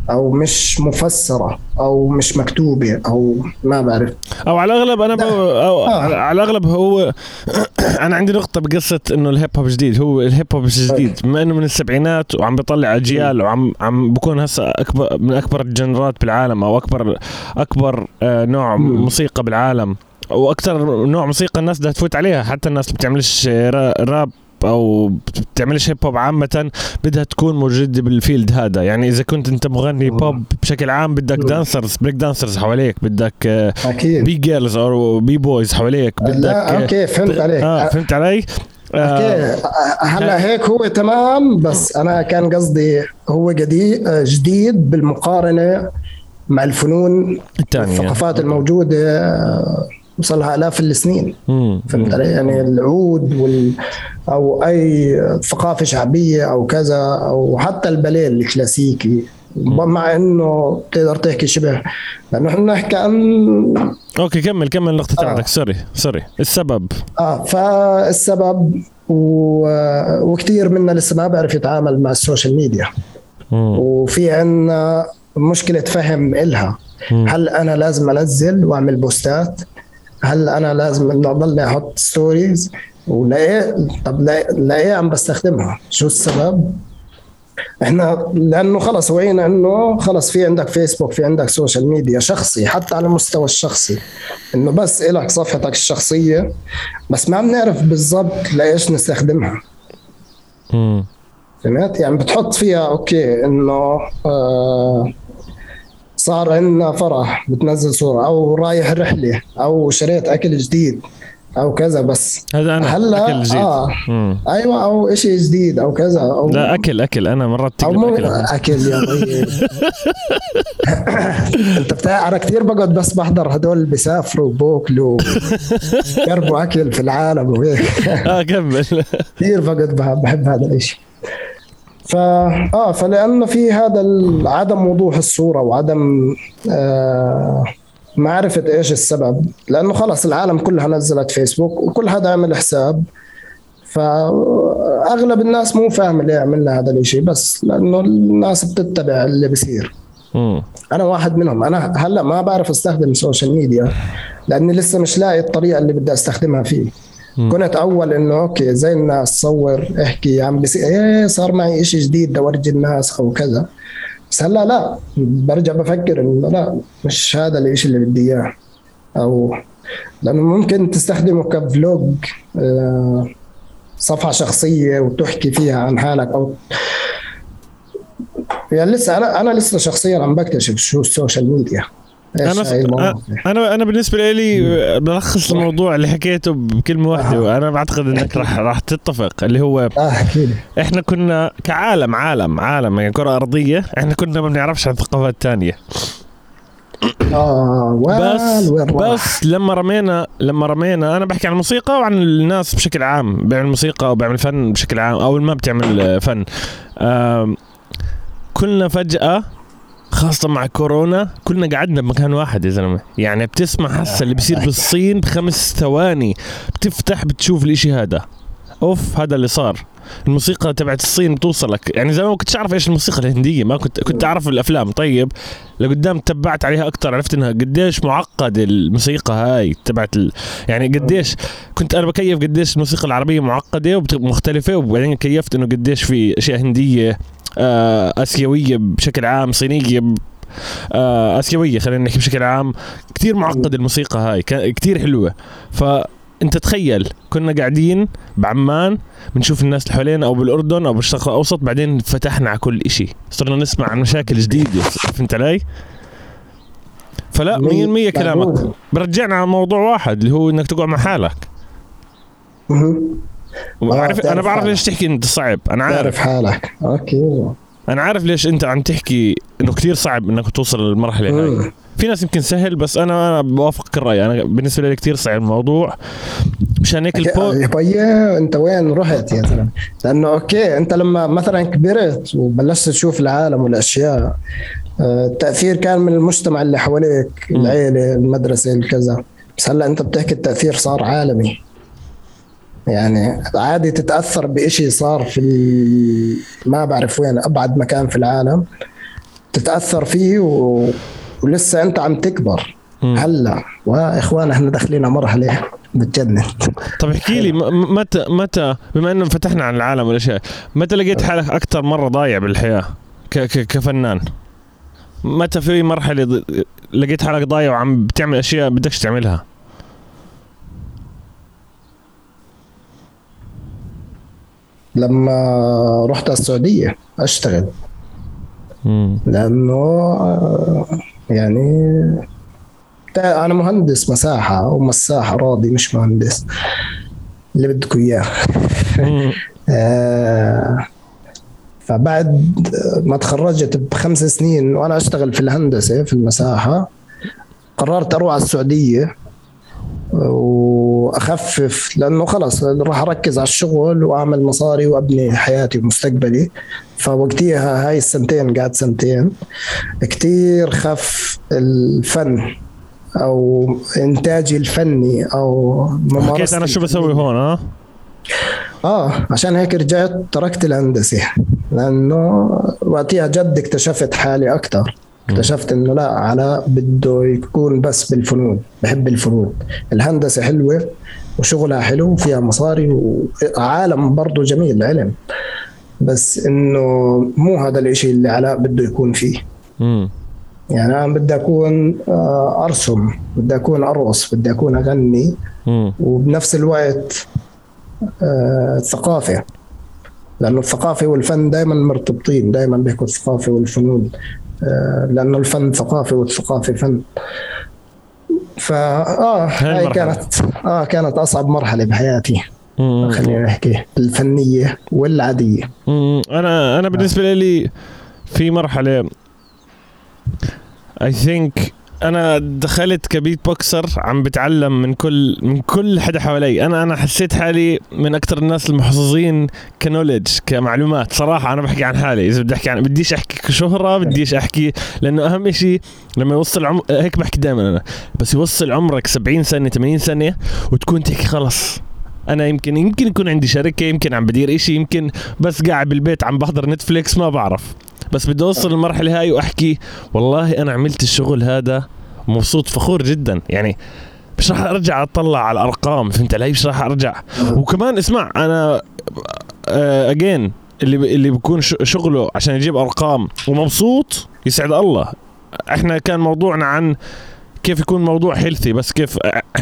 أو مش مفسرة أو مش مكتوبة أو ما بعرف. أو على الأغلب أنا أو آه. على الأغلب هو أنا عندي نقطة بقصة إنه الهيب هوب جديد. هو الهيب هوب جديد. بما إنه من السبعينات وعم بيطلع اجيال وعم عم بكون هسه اكبر من أكبر الجنرات بالعالم أو اكبر أكبر آه، نوع موسيقى بالعالم وأكثر نوع موسيقى الناس بدها تفوت عليها. حتى الناس اللي بتعملش راب أو بتعملش hip hop عامة بدها تكون موجودة بال field هذا. يعني إذا كنت أنت مغني بوب بشكل عام بدك dancers break dancers حواليك. بدك أكيد. b-girls أو b-boys حواليك بدك لا okay فهمت عليك. آه فهمت علي؟ okay. هلا هيك هو تمام بس أنا كان قصدي هو جديد جديد بالمقارنة مع الفنون الثانية الثقافات الموجودة وصل لها آلاف السنين. فهمت علي؟ يعني العود وال أو أي ثقافة شعبية أو كذا أو حتى الباليه الكلاسيكي. مع إنه تقدر تحكي شبه. لأنه إحنا نحكي عن okay كمل كمل النقطه آه. تاعتك sorry sorry. السبب. آه فالسبب و... وكثير منا لسه ما بيعرف يتعامل مع السوشيال ميديا. مم. وفي عندنا مشكلة فهم إلها. مم. هل أنا لازم أنزل وأعمل posts؟ هل أنا لازم أضلني أحط stories ولإيه طب لإيه عم بستخدمها؟ شو السبب؟ إحنا لأنه خلص وعينا إنه خلص في عندك فيسبوك في عندك سوشيال ميديا شخصي حتى على المستوى الشخصي. إنه بس إلك صفحتك الشخصية بس ما عم نعرف بالضبط لإيش نستخدمها. فهمت؟ يعني بتحط فيها أوكي إنه آه صار عندنا فرح بتنزل صورة أو رايح رحلة أو شريت أكل جديد أو كذا بس. هذا أنا هلأ أكل جديد. آه. أيوه أو شيء جديد أو كذا أو لا أكل أكل. أنا مرات أو مو أكل, أكل يا أنت بتاع أنا كثير بقعد بس بحضر هدول اللي بيسافروا وبوكلوا يربوا أكل في العالم وهيك. آه كمل. كثير بقعد بحب هذا الشيء فا آه فلانه في هذا عدم وضوح الصورة وعدم آه معرفة إيش السبب. لأنه خلص العالم كلها نزلت فيسبوك وكل حدا عمل حساب. فاغلب الناس مو فاهمه ليه عملنا هذا الشيء بس لأنه الناس بتتبع اللي بصير أنا واحد منهم. أنا هلأ ما بعرف أستخدم السوشيال ميديا لأني لسه مش لاقي الطريقة اللي بدي أستخدمها فيه. كنت أول إنه okay زي الناس صور أحكي عم بصير إيه صار معي شيء جديد بدي اورجي الناس أو كذا. بس هلأ لا برجع بفكر إنه لا مش هذا الشيء اللي بدي إياه. أو لأنه ممكن تستخدمه ك vlog آه، صفحة شخصية وتحكي فيها عن حالك أو يعني لسه أنا أنا لسه شخصيا عم بكتشف شو السوشيال ميديا. أنا أنا أنا بالنسبة لي بلخص الموضوع اللي حكيته بكلمة واحدة وأنا بعتقد إنك راح راح تتفق اللي هو آه إحنا كنا كعالم عالم عالم يعني كرة أرضية إحنا كنا ما بنعرفش عن ثقافات ثانية آه بس بس لما رمينا لما رمينا أنا بحكي عن الموسيقى وعن الناس بشكل عام بيعمل موسيقى أو بيعمل فن بشكل عام أو ما بتعمل فن. آه كلنا فجأة خاصة مع كورونا كلنا قعدنا بمكان واحد يا زلمة. يعني بتسمع هسه اللي بيصير بالصين بخمس ثواني بتفتح بتشوف الإشي هذا. أوف هذا اللي صار. الموسيقى تبعت الصين بتوصلك. يعني زمان ما كنتش أعرف إيش الموسيقى الهندية ما كنت كنت أعرف الأفلام. طيب لقدام تبعت عليها أكثر عرفت إنها قديش معقد الموسيقى هاي تبعت ال... يعني قديش كنت أنا بكيف قديش الموسيقى العربية معقدة ومختلفة وبعدين كيفت إنه قديش في أشياء هندية آه، آسيوية بشكل عام صينية آه، آسيوية خلينا نحكي بشكل عام. كثير معقد الموسيقى هاي كثير حلوة. فانت تخيل كنا قاعدين بعمان بنشوف الناس اللي حوالينا أو بالأردن أو بالشرق الأوسط بعدين فتحنا على كل شيء صرنا نسمع عن مشاكل جديدة فهمت علي؟ فلا 100% كلامك. برجعنا على موضوع واحد اللي هو إنك تقعد مع حالك. عارف أنا بعرف ليش تحكي إنت صعب أنا عارف. تعرف حالك. أوكي. أنا عارف ليش أنت عم تحكي إنه كثير صعب إنك توصل للمرحلة هاي. في ناس يمكن سهل بس أنا بوافقك الرأي. أنا بالنسبة لي كثير صعب الموضوع. مشان هيك البو يا بيا أنت وين رحت يا زلمه لأنه okay أنت لما مثلا كبرت وبلشت تشوف العالم والأشياء آه، التأثير كان من المجتمع اللي حواليك العيلة المدرسة الكذا. بس هلأ أنت بتحكي التأثير صار عالمي. يعني عادي تتأثر بشيء صار في ما بعرف وين أبعد مكان في العالم. تتأثر فيه و... ولسه أنت عم تكبر. هلأ وإخوان إحنا داخلين مرحلة بتجنن. طب احكي لي متى متى بما إنه فتحنا عن العالم والأشياء متى لقيت حالك أكثر مرة ضايع بالحياة ك... ك... كفنان؟ متى في مرحلة لقيت حالك ضايع وعم بتعمل أشياء بدكش تعملها؟ لما رحت السعودية أشتغل. لأنه آه، يعني أنا مهندس مساحة ومساح اراضي مش مهندس. اللي بدكم إياه. آه، فبعد ما تخرجت بخمس سنين وأنا أشتغل في الهندسة في المساحة قررت أروح على السعودية. وأخفف لأنه خلص راح أركز على الشغل وأعمل مصاري وأبني حياتي ومستقبلي. فوقتها هاي السنتين قعدت سنتين كتير خف الفن أو إنتاجي الفني أو حكيت أنا شو بسوي هون آه آه عشان هيك رجعت تركت الهندسة لأنه وقتها جد اكتشفت حالي أكثر اكتشفت إنه لا علاء بده يكون بس بالفنون بحب الفنون. الهندسة حلوة وشغلها حلو وفيها مصاري وعالم برضه جميل علم. بس إنه مو هذا الإشي اللي علاء بده يكون فيه. مم. يعني أنا بدي أكون آه، أرسم بدي أكون أرقص بدي أكون أغني. مم. وبنفس الوقت آه، ثقافة. لأنه الثقافة والفن دائما مرتبطين دائما بيحكوا الثقافة والفنون. آه، لأنه الفن ثقافه والثقافه فن. فا آه هاي كانت آه كانت أصعب مرحلة بحياتي. خلينا نحكي الفنية والعادية. أنا أنا بالنسبة لي في مرحلة I think أنا دخلت ك beatboxer عم بتعلم من كل من كل حدا حوالي. أنا أنا حسيت حالي من أكثر الناس المحظوظين ك knowledge كمعلومات. صراحة أنا بحكي عن حالي. إذا بدي أحكي عن بديش أحكي كشهرة بديش أحكي لأنه أهم شيء لما يوصل عمر هيك بحكي دائما أنا. بس يوصل عمرك 70 سنة 80 سنة وتكون تحكي خلص. أنا يمكن يمكن يكون عندي شركة يمكن عم بدير إشي يمكن بس قاعد بالبيت عم بحضر نتفليكس ما بعرف. بس بدي أوصل المرحله هاي وأحكي والله أنا عملت الشغل هذا مبسوط فخور جدا. يعني مش راح أرجع أطلع على الأرقام فهمت علي؟ مش راح أرجع. وكمان اسمع أنا اجين آه، اللي اللي بيكون شغله عشان يجيب أرقام ومبسوط يسعد الله. إحنا كان موضوعنا عن كيف يكون موضوع healthy بس كيف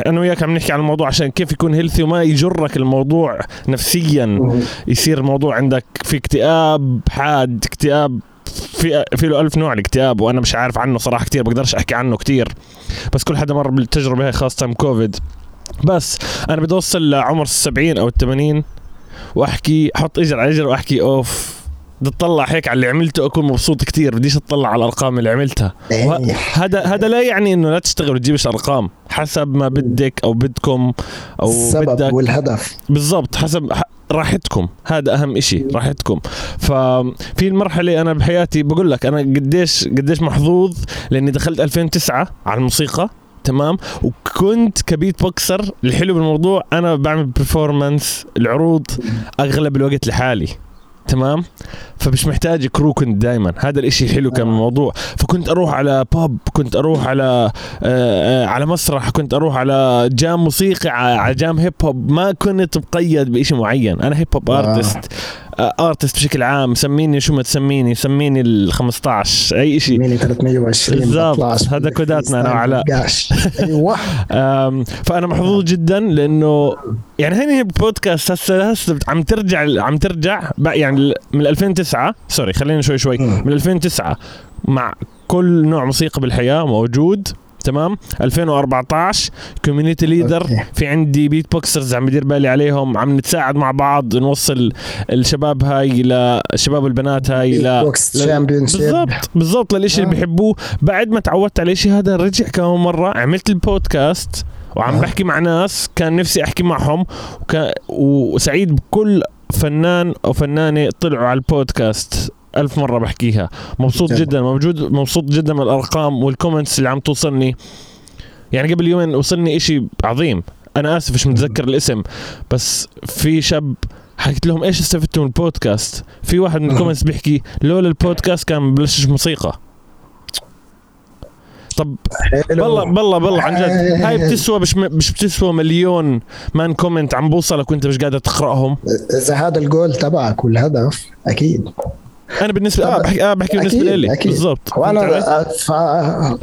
أنا وياك عم نحكي عن الموضوع عشان كيف يكون healthy وما يجرك الموضوع نفسيا. يصير الموضوع عندك في اكتئاب حاد اكتئاب في في له ألف نوع الاكتئاب وأنا مش عارف عنه صراحة كثير بقدرش أحكي عنه كثير بس كل حدا مر بالتجربة هاي خاصة كوفيد. بس أنا بدي أوصل لعمر السبعين أو الثمانين وأحكي أحط إجر على إجر وأحكي أوف بدي أطلع هيك على اللي عملته أكون مبسوط كثير بديش أطلع على الأرقام اللي عملتها. إيه. هذا هذا لا يعني إنه لا تشتغل وتجيبش أرقام حسب ما بدك أو بدكم أو السبب بدك. والهدف. بالضبط حسب راحتكم. هذا أهم إشي راحتكم. ففي المرحلة أنا بحياتي بقول لك أنا قديش قديش محظوظ لأني دخلت 2009 على الموسيقى تمام؟ وكنت ك beatboxer. الحلو بالموضوع أنا بعمل performance العروض أغلب الوقت لحالي. تمام؟ فمش محتاج crew كنت دائما هذا الإشي حلو كان الموضوع. فكنت أروح على بوب كنت أروح على آه، آآ على مسرح كنت أروح على jam موسيقي على jam hip hop ما كنت مقيد بشيء معين. أنا hip hop artist artist بشكل عام سميني شو ما تسميني سميني ال 15 أي شيء سميني 320 بالضبط. هذا كوداتنا أنا وعلاء. أيوه فأنا محظوظ جدا لأنه يعني هيني بودكاست هسه هسه عم ترجع عم ترجع يعني من 2009 sorry خلينا شوي شوي. من 2009 مع كل نوع موسيقى بالحياة موجود. تمام؟ 2014 community leader في عندي beatboxers عم بدير بالي عليهم عم نتساعد مع بعض نوصل الشباب هاي للشباب والبنات هاي ل بالضبط بالضبط للشيء اللي آه. بيحبوه. بعد ما تعودت على الشيء هذا رجع كم مرة عملت البودكاست وعم آه. بحكي مع ناس كان نفسي أحكي معهم وكان وسعيد بكل فنان أو فنانة طلعوا على البودكاست. ألف مرة بحكيها. مبسوط جدا. موجود مبسوط جدا من الأرقام وال comments اللي عم توصلني. يعني قبل يومين وصلني إشي عظيم. أنا آسف مش متذكر الاسم بس في شاب حكيت لهم إيش استفدتوا من البودكاست؟ في واحد من ال comments بيحكي لولا البودكاست كان ما بلشش موسيقى. طب. بالله بالله بالله عن جد. هاي بتسوى مش مش بتسوى مليون man comment عم بوصلك وانت مش قادر تقرأهم. إذا هذا الجول تبعك والهدف أكيد. أنا بالنسبة آه بحكي آه بحكي بالنسبة أكيد، لي أكيد. بالضبط؟ وأنا ف...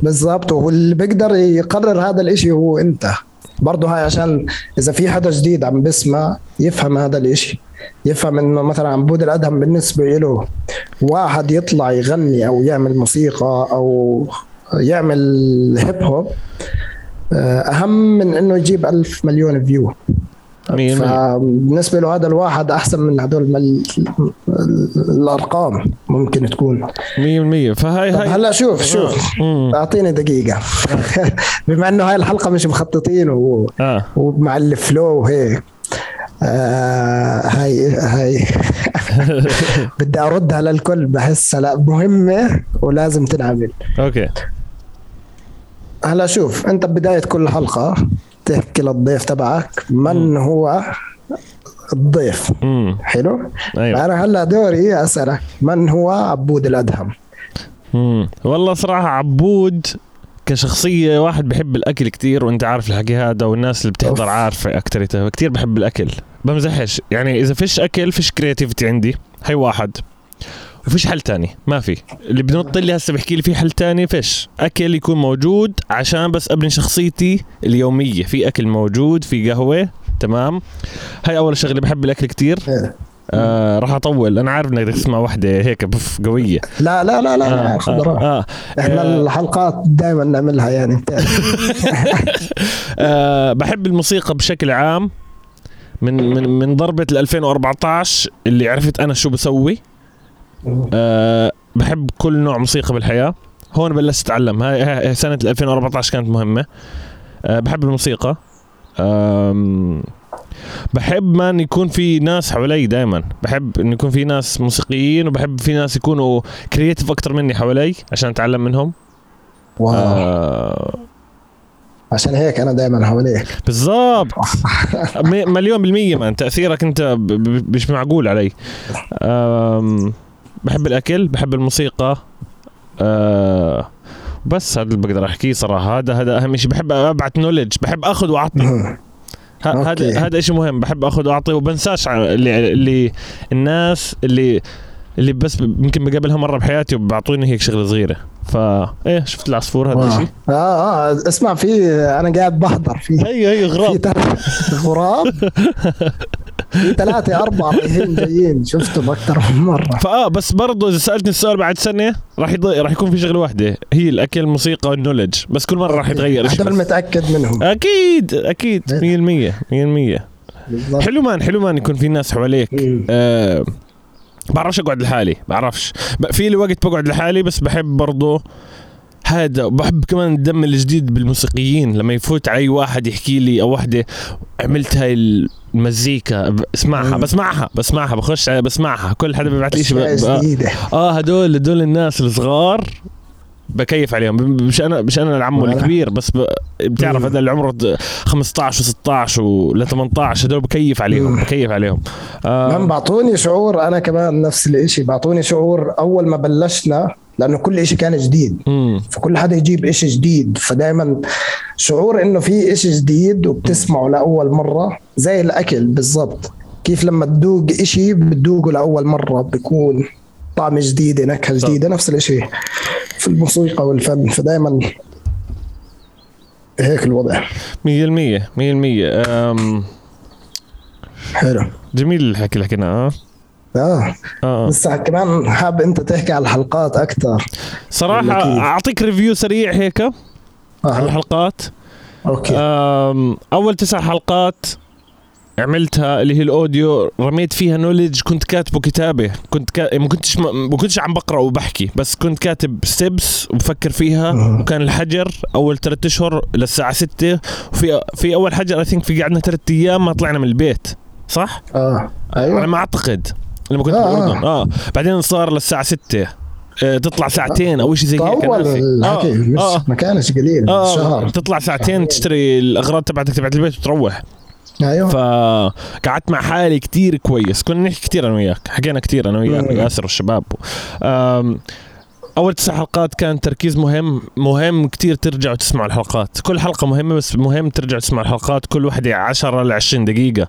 بالضبط واللي بيقدر يقرر هذا الإشي هو أنت برضه هاي عشان إذا في حدا جديد عم بسمع يفهم هذا الإشي يفهم إنه مثلا عبود الأدهم بالنسبة له واحد يطلع يغني أو يعمل موسيقى أو يعمل hip hop آه، أهم من إنه يجيب ألف مليون view. فبالنسبة له هذا الواحد أحسن من هدول. الأرقام ممكن تكون. 100% فهاي طب هاي هلا شوف شوف. مم. أعطيني دقيقة. بما إنه هاي الحلقة مش مخططين و... آه. ومع ال flow وهيك آه هاي هاي. بدي أردها للكل بحسها لا مهمة ولازم تنعمل. okay. هلا شوف أنت بداية كل حلقة تحكي للضيف تبعك من هو الضيف. امم حلو؟ أيوه. أنا هلأ دوري أسألك من هو عبود الأدهم؟ امم والله صراحة عبود كشخصية واحد بحب الأكل كتير وأنت عارف الحكي هذا والناس اللي بتحضر أوف. عارفة أكتريتها كتير بحب الأكل. بمزحش. يعني إذا فيش أكل فيش كرياتيفيتي عندي. هي واحد. وفيش حل تاني ما في. اللي بنط لي هسه بحكي لي في حل تاني فيش. أكل يكون موجود عشان بس أبني شخصيتي اليومية. في أكل موجود في قهوة تمام؟ هاي أول شغلة بحب الأكل كتير. آه راح أطول. أنا عارف إنك بدك تسمع واحدة هيك بف قوية. لا لا لا لا آه خذ. آه آه. إحنا آه. الحلقات دائما نعملها يعني. بتعرف. أه بحب الموسيقى بشكل عام. من من من ضربة ال 2014 اللي عرفت أنا شو بسوي. أه بحب كل نوع موسيقى بالحياة. هون بلشت أتعلم. هاي ال 2014 كانت مهمة. أه بحب الموسيقى. أم، بحب ما ان يكون في ناس حوالي دائما بحب إن يكون في ناس موسيقيين وبحب في ناس يكونوا creative أكتر مني حوالي عشان أتعلم منهم. wow. أه عشان هيك أنا دائما حواليك. بالضبط. مليون بالمية man تأثيرك أنت ب- ب- مش معقول علي. أم، بحب الأكل بحب الموسيقى أه، بس هذا اللي بقدر أحكيه صراحة. هذا هذا أهم شيء بحب أبعت نولج بحب ه- أوكي. هذا هذا شيء مهم. بحب أخذ وأعطي وبنساش اللي, اللي الناس اللي اللي بس يمكن بقابلها مرة بحياتي وبعطوني هيك شغلة صغيرة. فا إيه شفت العصفور هذا. الشيء آه آه اسمع في أنا قاعد بحضر في هي هي في غراب. ثلاث غراب. في ثلاثة أربعة رايحين جايين. شفتهم أكثر من مرة. فآه بس برضه إذا سألتني السؤال بعد سنة راح يض... راح يكون في شغلة واحدة. هي الأكل الموسيقى والنولج بس كل مرة راح يتغير شيء بس. متأكد منهم. أكيد أكيد. 100% 100% بالضبط. حلو مان حلو مان يكون في ناس حواليك. مم. بعرفش أقعد لحالي بعرفش. في لي وقت بقعد لحالي بس بحب برضه هذا بحب كمان الدم الجديد بالموسيقيين. لما يفوت علي واحد يحكي لي أو وحدة عملت هاي المزيكا اسمعها. بسمعها بسمعها بخش بسمعها. كل حدا بيبعت لي شيء آه هدول هدول الناس الصغار بكيف عليهم مش أنا مش أنا العمو ولا. الكبير بس ب... بتعرف. هذا اللي عمره 15 و16 ول 18 هدول بكيف عليهم. بكيف عليهم من آه بعطوني شعور أنا كمان نفس الإشي بعطوني شعور أول ما بلشنا لأنه كل إشي كان جديد مم. فكل حدا يجيب إشي جديد فدائما شعور إنه في إشي جديد وبتسمعه لأول مرة زي الأكل بالضبط كيف لما تذوق إشي بتذوقه لأول مرة بيكون طعم جديد نكهة صح. جديدة نفس الإشي في الموسيقى والفن. فدائما هيك الوضع. 100% 100% آم، حلو. جميل الحكي اللي حكيناه آه؟ آه. آه بس كمان حاب أنت تحكي على الحلقات أكثر صراحة. أعطيك review سريع هيك على آه. الحلقات. okay. أول تسع حلقات عملتها اللي هي ال audio رميت فيها knowledge كنت كاتبه كتابة. كنت كا... ما كنتش ما كنتش عم بقرأ وبحكي بس كنت كاتب steps وبفكر فيها. مم. وكان الحجر أول ثلاثة أشهر للساعة 6 وفي في أول حجر I think في قعدنا ثلاث أيام ما طلعنا من البيت. صح؟ آه. على أيوه ما أعتقد. لما كنت آه، بالاردن آه. بعدين صار للساعة 6 آه تطلع ساعتين أو شيء زي هيك. طول. الحكي مش آه. ما كانش قليل آه. شهر. تطلع ساعتين تشتري الأغراض تبعتك تبعت البيت وتروح. أيوه. فقعدت مع حالي كتير كويس. كنا نحكي كتير أنا وياك. حكينا كتير أنا وياك. ياسر والشباب. أول تسع حلقات كان تركيز مهم مهم كتير ترجعوا تسمعوا الحلقات. كل حلقة مهمة بس مهم ترجعوا تسمعوا الحلقات كل وحده 10 ل 20 دقيقة.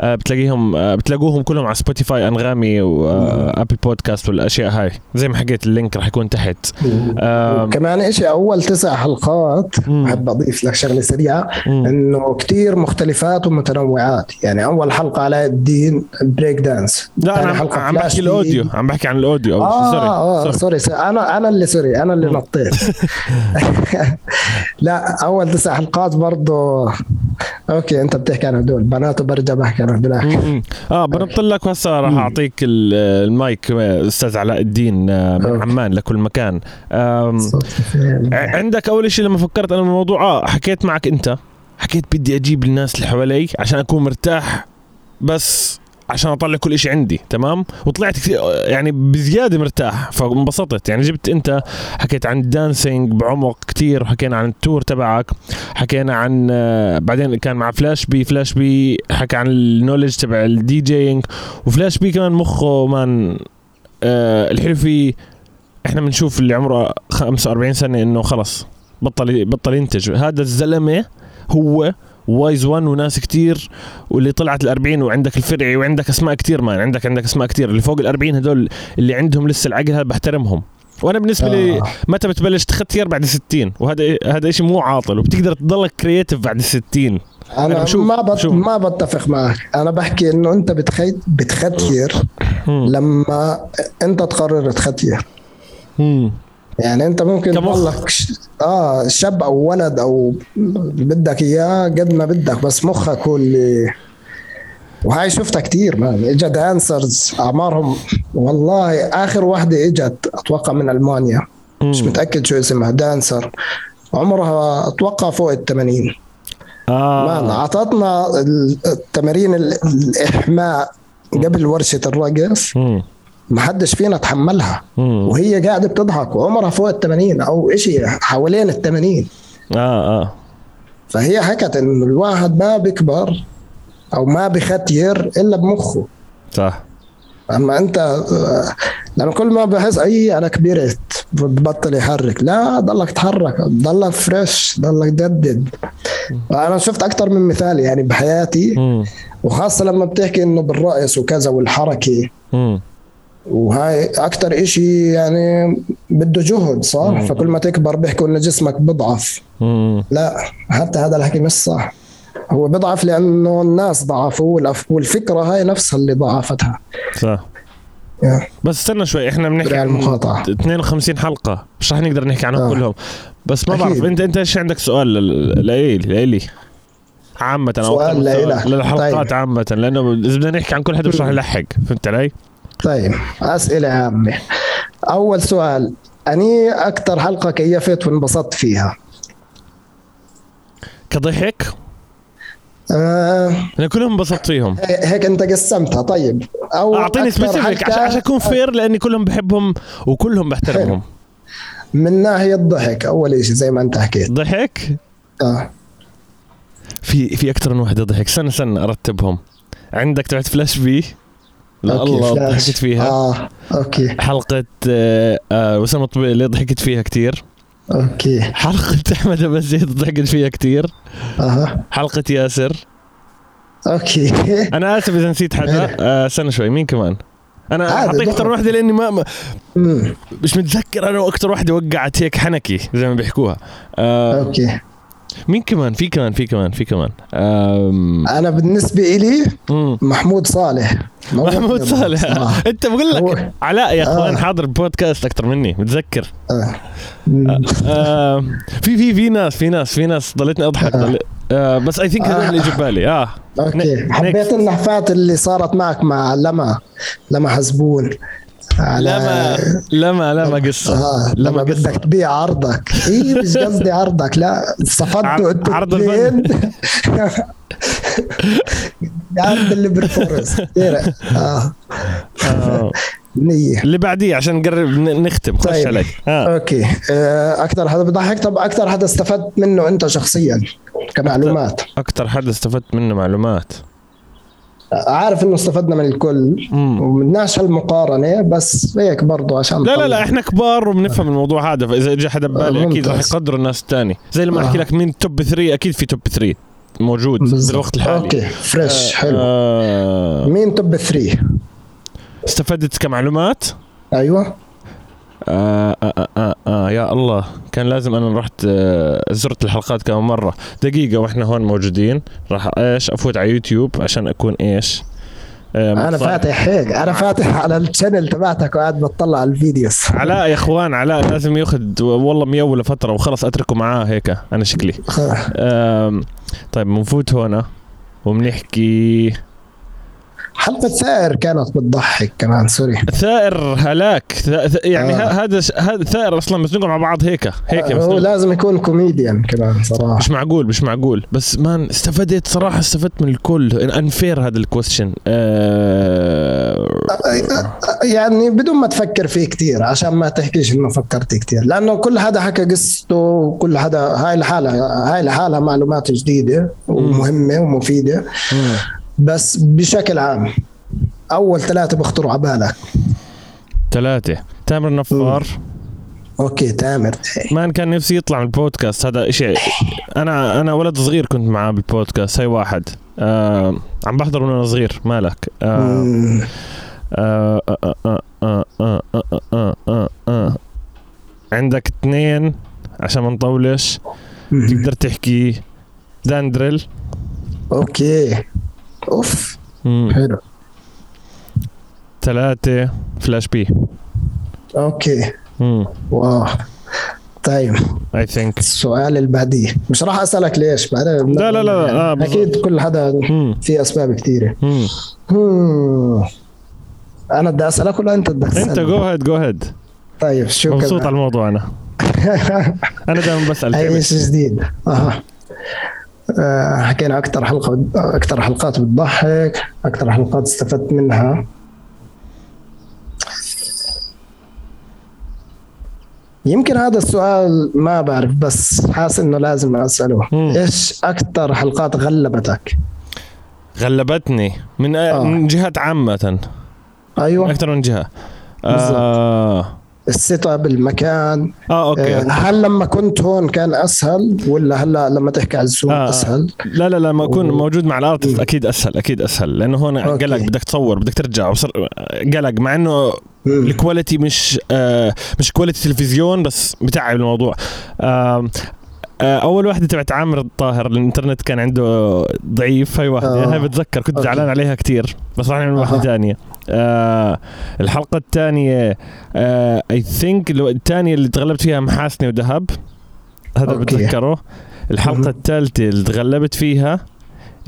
أه، بتلاقيهم أه، بتلاقوهم كلهم على Spotify أنغامي و Apple Podcast والأشياء هاي. زي ما حكيت ال link رح يكون تحت. أم، وكمان إشي أول تسع حلقات. بحب أضيف لك شغلة سريعة. إنه كتير مختلفات ومتنوعات. يعني أول حلقة علاء الدين بريك دانس لا أنا عم, عم بحكي دي. الأوديو عم بحكي عن ال audio. آه sorry sorry. sorry, sorry أنا أنا اللي sorry أنا اللي. نطيت لا أول تسع حلقات برضه okay أنت بتحكي عن هدول بنات وبرجع بحكي عن هدول. آه بنط لك وهسه راح. أعطيك ال- المايك أستاذ علاء الدين آه، من okay. عمان لكل مكان. عندك أول شيء لما فكرت أنا بالموضوع آه حكيت معك أنت. حكيت بدي أجيب الناس اللي حوالي عشان أكون مرتاح. بس عشان أطلع كل شيء عندي تمام؟ وطلعت كثير يعني بزيادة مرتاح فانبسطت. يعني جبت أنت حكيت عن ال dancing بعمق كثير وحكينا عن ال tour تبعك حكينا عن آه، بعدين كان مع Flash B Flash B حكى عن ال knowledge تبع ال DJing و Flash B كمان مخه man آه الحلو فيه إحنا بنشوف اللي عمره 45 سنة إنه خلص بطل بطل ينتج. هذا الزلمة هو wise one وناس كتير واللي طلعت ال 40 وعندك الفرعي وعندك أسماء كتير man عندك عندك أسماء كتير اللي فوق ال 40 هدول اللي عندهم لسه العقل هذا بحترمهم وأنا بالنسبة لي آه. متى بتبلش تختير بعد 60 وهذا هذا شيء مو عاطل وبتقدر تضلك creative بعد 60 أنا أنا بشوف- ما بت... بشوف. ما بتفق معك أنا بحكي إنه أنت بتخي... بتختير. لما أنت تقرر تختير. يعني انت ممكن. تضلك ش... آه شاب أو ولد أو بدك إياه قد ما بدك بس مخك هو اللي وهاي شفتها كثير man اجى dancers أعمارهم. والله آخر واحدة إجت أتوقع من ألمانيا. مش مم. متأكد شو اسمها دانسر عمرها أتوقع فوق ال 80 مان آه اعطتنا ال- التمارين ال- الإحماء قبل ورشة الرقص. مم. ما حدش فينا تحملها. وهي قاعدة بتضحك وعمرها فوق ال 80 أو شيء حوالين ال 80 آه آه فهي حكت انه الواحد ما بيكبر أو ما بختير إلا بمخه صح أما أنت لما كل ما بحس أي أنا كبرت ببطل يحرك لا ضلك تحرك ضلك فريش ضلك جدد أنا شفت أكثر من مثال يعني بحياتي. وخاصة لما بتحكي إنه بالرقص وكذا والحركة. وهاي أكثر إشي يعني بده جهد صح مم. فكل ما تكبر بيحكوا إنه جسمك بضعف مم. لا حتى هذا الحكي مش صح هو بضعف لأنه الناس ضعفوا والفكرة هاي نفسها اللي ضعفتها صح يا. بس استنى شوي إحنا بنحكي عن المقاطعه 52 حلقة مش رح نقدر نحكي عنهم آه. كلهم بس ما. بعرف انت أنت إيش عندك سؤال لإلي لإلي عامة أو سؤال لإلك. للحلقات طيب. عامة لأنه إذا بدنا نحكي عن كل حدا مش رح يلحق فهمت علي؟ طيب أسئلة عامة. أول سؤال أني أكثر حلقة كيفت وانبسطت فيها؟ كضحك؟ آه أنا كلهم انبسطت فيهم. هيك أنت قسمتها طيب. أو أعطيني specific عشان عشان أكون fair لأني كلهم بحبهم وكلهم بحترمهم. من ناحية ضحك أول شيء زي ما أنت حكيت. ضحك؟ آه. في في أكثر من وحدة ضحك. استنى استنى أرتبهم. عندك تبعت Flash B لا الله. ضحكت فيها. آه okay. حلقة آه، آه، وسام الطبيعي اللي ضحكت فيها كتير. okay. حلقة أحمد أبو زيد ضحكت فيها كتير. أها. حلقة ياسر. okay. أنا آسف إذا نسيت حدا آه، استنى شوي مين كمان؟ أعطيك ضحك. أكثر واحدة لأني ما ما- مش متذكر أنا أكثر واحدة وقعت هيك حنكي زي ما بيحكوها. آه، okay. مين كمان؟ في كمان في كمان في كمان. أنا بالنسبة إلي مم. محمود صالح. محمود صالح. أنت بقول لك هو- علاء يا أخوان آه. حاضر البودكاست أكثر مني متذكر. آه. آه في في في ناس في ناس في ناس ضليتني أضحك. آه. آه بس اي ثينك هذول اللي جاب بالي. آه. أوكي. حبيت النحفات اللي صارت معك مع لما لما حزبون. على لما لما لما قصة آه لما لما قصة. بدك تبيع عرضك اي مش قصدي عرضك لا صفدتوا عرض- أنتوا عرض الاثنين. عرض اللي كثير. آه آه. نية اللي بعديه عشان نقرب ن- نختم خش طيب. عليك آه. okay آه، أكثر حدا بضحك طب أكثر حدا استفدت منه أنت شخصيا كمعلومات أكثر حدا استفدت منه معلومات عارف إنه استفدنا من الكل مم. وبدناش هالمقارنة بس هيك برضه عشان لا لا لا. إحنا كبار وبنفهم الموضوع هذا فإذا اجى حدا ببالي أكيد راح ممتاز. يقدروا الناس الثاني زي لما أحكي آه. لك مين top 3 أكيد في top 3 موجود. بالوقت الحالي okay fresh حلو آه مين top 3 استفدت كمعلومات أيوه آه آه آه آه آه يا الله. كان لازم أنا رحت آه زرت الحلقات كم مرة. دقيقة وإحنا هون موجودين. راح إيش؟ أفوت على يوتيوب عشان أكون إيش؟ آه أنا فاتح هيك. أنا فاتح على ال channel تبعتك وقاعد بطلع على ال videos. علاء يا إخوان علاء لازم ياخذ والله ميولة فتره وخلص أتركه معاه هيك أنا شكلي. آم، طيب بنفوت هنا وبنحكي حلقة ثائر كانت بتضحك كمان sorry. ثائر هلاك. ث- ث- يعني آه. هذا ش- هذا ثائر أصلا نقعد مع بعض هيك هيك بس هو. لازم يكون كوميديان كمان صراحة. مش معقول مش معقول. بس man استفدت صراحة استفدت من الكل. unfair هذا ال question يعني بدون ما تفكر فيه كتير عشان ما تحكيش إنه فكرت كتير. لأنه كل حدا حكى قصته وكل حدا هاي لحالها هاي لحالها معلومات جديدة ومهمة ومفيدة. بس بشكل عام أول ثلاثة بخطروا على بالك. ثلاثة. تامر نفار. okay تامر. man كان نفسي يطلع من البودكاست هذا شيء أنا أنا ولد صغير كنت معاه بالبودكاست هاي واحد. آه عم بحضر وأنا صغير مالك. عندك اثنين عشان ما نطولش. تقدر تحكي. داندريل. okay. أوف. مم. حلو. ثلاثة Flash B. okay. wow. طيب. I think السؤال اللي بعديه. مش راح أسألك ليش بعدين لا، لا، لا، آه، بالضبط. أكيد كل حدا في أسباب كثيرة. هم. أنا بدي أسألك ولا أنت بدك أنت جو هيد جو هيد طيب شو مبسوط على الموضوع أنا. أنا دائما بسأل أي شيء جديد. أها آه، حكينا أكثر حلقة أكثر حلقات بتضحك أكثر حلقات استفدت منها يمكن هذا السؤال ما بعرف بس حاسس إنه لازم أسأله مم. إيش أكثر حلقات غلبتك غلبتني من آه. من جهات عامة أيوه أكثر من جهة بالضبط. آه. ال setup المكان آه okay آه، هل لما كنت هون كان أسهل ولا هلا لما تحكي على ال Zoom آه. أسهل لا لا لما اكون و- موجود مع ال artist. أكيد أسهل أكيد أسهل لأنه هون. قلق بدك تصور بدك ترجع وصر قلق مع إنه. ال quality مش آه مش quality تلفزيون بس بتعب الموضوع آه، أول واحدة تبعت عامر الطاهر الإنترنت كان عنده ضعيف هاي واحدة آه. هاي بتذكر كنت. زعلان عليها كتير بس راح نعمل واحدة. ثانية آه الحلقة الثانية I think الثانية اللي تغلبت فيها محاسني وذهب هذا okay. بتذكره الحلقة. الثالثه اللي تغلبت فيها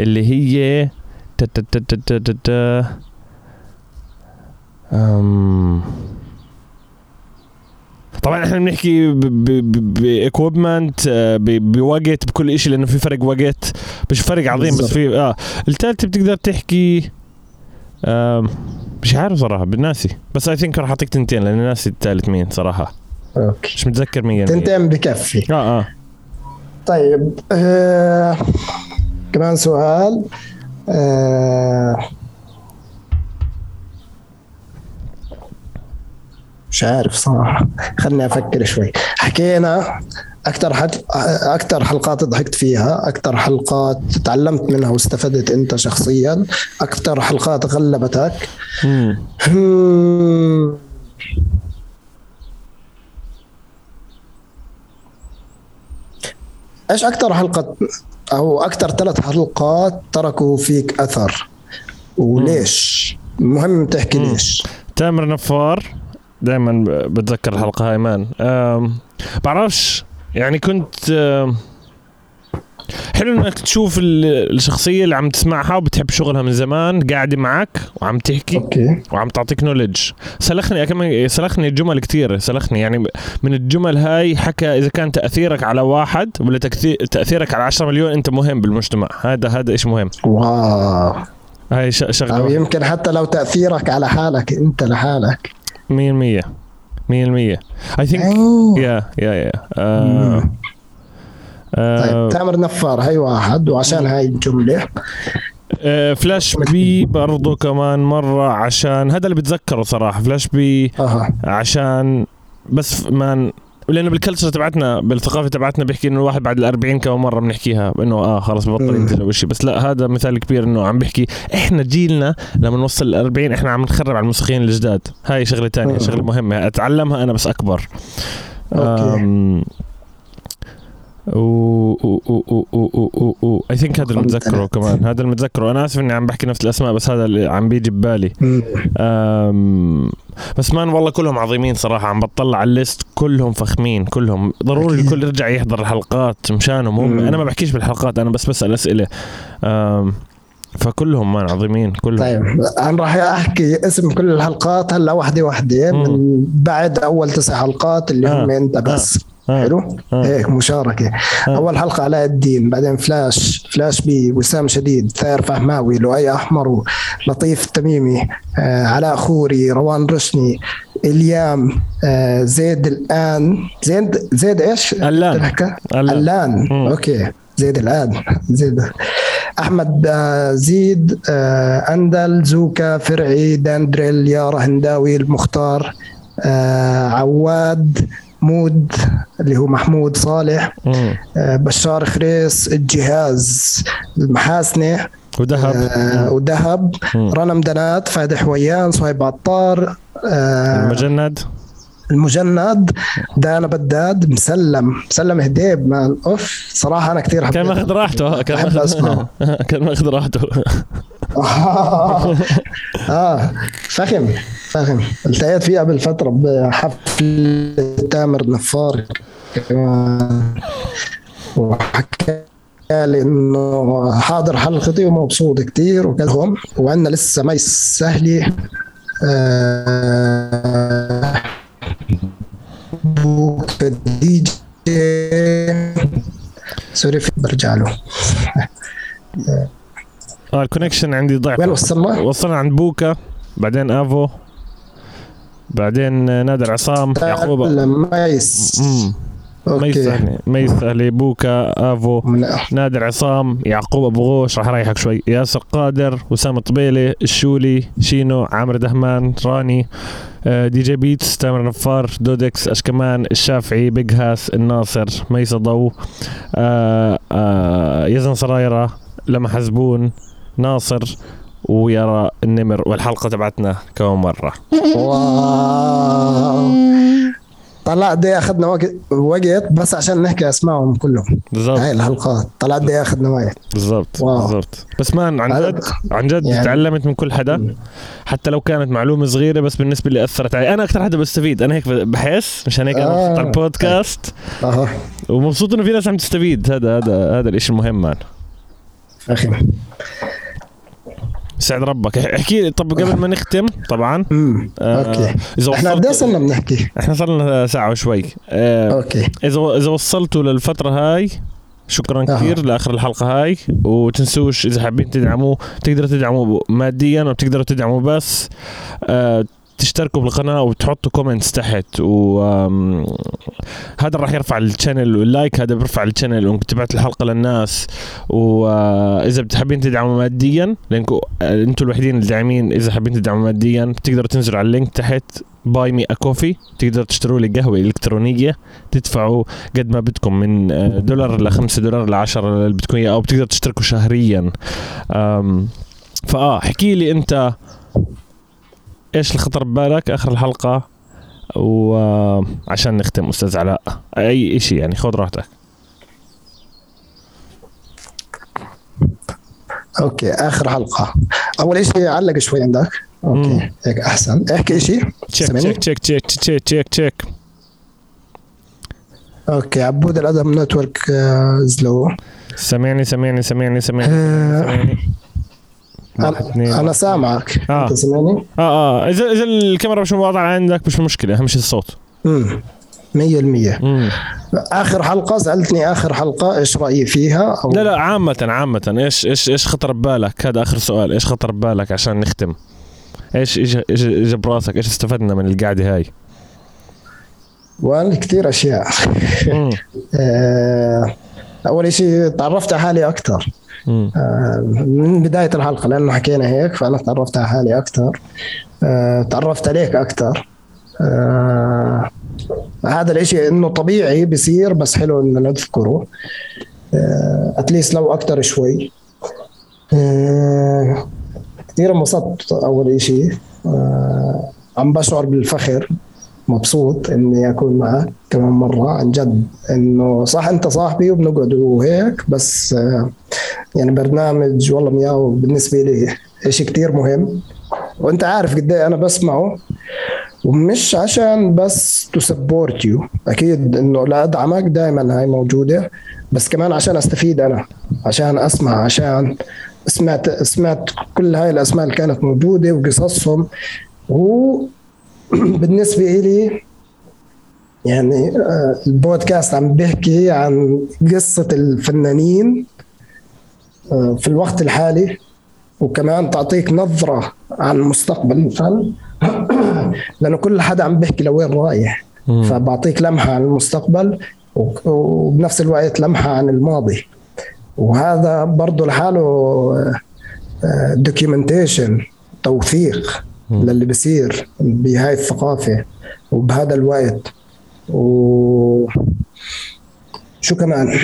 اللي هي تا- تا- تا- تا- تا- تا- تا. طبعا إحنا بنحكي ب equipment بوقت بكل شيء لأنه في فرق وقت. مش فرق عظيم بس بالضبط. في آه. الثالثه بتقدر تحكي آم، مش عارف صراحة بالناسي. بس I think راح أعطيك تنتين لأن ناسي الثالث مين صراحة. okay. مش متذكر مين تنتين بكفي. آه آه. طيب آه كمان سؤال. آه مش عارف صراحة خلني أفكر شوي حكينا أكثر حد أكثر حلقات ضحكت فيها أكثر حلقات تعلمت منها واستفدت أنت شخصيا أكثر حلقات غلبتك. هم. إيش أكثر حلقة أو أكثر ثلاث حلقات تركوا فيك أثر وليش مهم تحكي. ليش تامر نفار دائما بتذكر الحلقة هاي man. بعرفش يعني كنت حلو إنك تشوف ال- الشخصية اللي عم تسمعها وبتحب شغلها من زمان قاعدة معك وعم تحكي okay. وعم تعطيك knowledge سلخني كمان سلخني جمل كثير سلخني. يعني من الجمل هاي حكى إذا كان تأثيرك على واحد ولا تأثيرك على 10 مليون أنت مهم بالمجتمع. هذا هذا إيش مهم. wow. هاي ش- أو شغله يمكن حتى لو تأثيرك على حالك أنت لحالك. 100% 100% I think أوه. yeah yeah yeah مم. آه، طيب تامر نفار هي واحد وعشان هاي الجملة. آه، فلاش بي برضو كمان مرة عشان هذا اللي بتذكره صراحة. فلاش بي عشان بس man لأنه بال culture تبعتنا بالثقافة تبعتنا بيحكي إنه الواحد بعد ال 40 كم مرة بنحكيها إنه آه خلص ببطل مم. ينزل أو شيء بس لا هذا مثال كبير إنه عم بيحكي إحنا جيلنا لما نوصل ال 40 إحنا عم نخرب على الموسيقيين الجداد هاي شغلة تانية مم. شغلة مهمة أتعلمها أنا بس أكبر okay I think هذا اللي متذكره كمان هذا اللي متذكره أنا اسف اني عم بحكي نفس الاسماء بس هذا اللي عم بيجي ببالي بس man والله كلهم عظيمين صراحة عم بطلع على ال list كلهم فخمين كلهم ضروري. الكل يرجع يحضر الحلقات مشانهم هم. أنا ما بحكيش بالحلقات أنا بس بسأل أسئلة أم، فكلهم man عظيمين كلهم طيب أنا راح احكي اسم كل الحلقات هلا واحدة مم. من بعد اول تسع حلقات اللي آه. هم انت بس آه. حلو. هيك مشاركة. آه. أول حلقة علاء الدين بعدين فلاش فلاش بي وسام شديد ثاير فهماوي لؤي أحمر ولطيف التميمي آه علاء خوري روان رشني إليام آه زيد الآن. زيد زيد إيش؟ الآن. مم. okay. زيد الآن. زيد. أحمد آه، زيد أندل زوكا فرعي داندريل يارا هنداوي المختار عواد مود اللي هو محمود صالح. آه، بشار خريس الجهاز المحاسنه وذهب آه، ودهب. رنا مدنات فادي حويان صهيب عطار آه، المجند المجند دانا بداد مسلم مسلم هديب مان أوف صراحة أنا كثير كان حبيته ماخذ راحته كان ماخذ أسمعه. كان ماخذ راحته آه. فخم فخم. التقيت فيه قبل فترة بحفل تامر نفار. وحكى لي إنه حاضر حلقتي ومبسوط كتير وكذا. وعندنا لسه ميس سهلي. آه. دي جي. sorry برجع له. آه ال connection عندي ضعف. وين وصلنا؟ وصلنا عند بوكا بعدين أفو بعدين نادر عصام يعقوب. ميس. ميس okay. سهلي ميس سهلي بوكا أفو نادر عصام يعقوب أبو غوش راح أريحك شوي. ياسر قادر وسام الطبيلي الشولي شينو عامر دهمان راني آه، دي جي بيتس تامر نفار دودكس أشكمان الشافعي بيج هاس الناصر ميس ضو آه، آه، يزن سرايرة لما حزبون ناصر ويرى النمر والحلقة تبعتنا كم مرة. واو. طلع دي أخذنا وقت وقت بس عشان نحكي أسمائهم كلهم. بالضبط. هاي الحلقات طلعت دي أخذنا وقت. بالضبط. بالضبط. بس مان عن جد عن جد يعني- تعلمت من كل حدا. حتى لو كانت معلومة صغيرة بس بالنسبة لي أثرت علي. أنا أكثر حدا بستفيد. أنا هيك بحس مشان هيك أنا آه. البودكاست. أها. ومبسوط إنه في ناس عم تستفيد. هذا هذا هذا الشيء المهم man. فخم سعد ربك. احكي لي طب قبل ما نختم طبعا امم آه، okay. إذا إحنا قد إيه صرنا بنحكي. إحنا صار لنا ساعة وشوي. آه، okay. إذا إذا وصلتوا للفترة هاي شكرا أها. كثير لآخر الحلقة هاي. وتنسوش إذا حابين تدعموا تقدروا تدعموا ماديا وبتقدروا تدعموا بس. آه تشتركوا بالقناة وتحطوا comments تحت و هذا راح يرفع ال channel وال like هذا بيرفع ال channel وتبعت الحلقة للناس. وإذا بتحبين تدعموا ماديا لأنكم أنتم الوحيدين الداعمين إذا حابين تدعموا ماديا بتقدروا تنزلوا على ال link تحت buy me coffee تقدروا تشتروا لي قهوة إلكترونية تدفعوا قد ما بدكم من آه، دولار ل 5 دولار ل 10 اللي بدكم اياه أو بتقدر تشتركوا شهريا. فآه احكي لي أنت إيش اللي خطر ببالك؟ آخر الحلقة. وعشان نختم أستاذ علاء أي شيء يعني خذ راحتك. okay آخر حلقة. أول شيء علق شوي عندك. okay هيك أحسن. احكي شيء check؟ check check check check check okay عبود الأدب network آه، زلو. سامعني سامعني سامعني سامعني آه، سامعني واحد اثنين. أنا سامعك. آه. أنت سامعني؟ آه آه. اذا إذا الكاميرا مش واضحه عندك مش مشكلة. اهم شيء الصوت امم مم. آخر حلقة سألتني آخر حلقة إيش رأيي فيها؟ أو لا لا عامة عامة. إيش إيش إيش خطر ببالك؟ هذا آخر سؤال. إيش خطر ببالك عشان نختم؟ إيش إيش إيش براسك؟ إيش استفدنا من القعدة هاي؟ وأنا كثير أشياء. آه، أول شيء تعرفت على حالي أكثر. من بداية الحلقة لأنه حكينا هيك فأنا تعرفت على حالي أكثر تعرفت عليك أكثر هذا الإشي إنه طبيعي بصير بس حلو إنه نذكره. اتليست لو أكثر شوي. آه، كثير انبسطت أول إشي. آه، عم بشعر بالفخر. مبسوط إني أكون معك كمان مرة عن جد. إنه صح أنت صاحبي وبنقعد وهيك بس آه، يعني برنامج والله مياو بالنسبة لي شيء كتير مهم. وأنت عارف قد إيه أنا بسمعه ومش عشان بس to support you أكيد إنه لا أدعمك دائما هاي موجودة بس كمان عشان أستفيد أنا عشان أسمع عشان سمعت سمعت كل هاي الأسماء اللي كانت موجودة وقصصهم. و بالنسبة لي يعني آه، البودكاست عم بيحكي عن قصة الفنانين آه، في الوقت الحالي وكمان تعطيك نظرة عن مستقبل الفن لأنه كل حدا عم بيحكي لوين رايح. فبعطيك لمحة عن المستقبل وبنفس الوقت لمحة عن الماضي وهذا برضه لحاله documentation توثيق مم. للي بصير بهاي الثقافة وبهذا الوقت و شو كمان.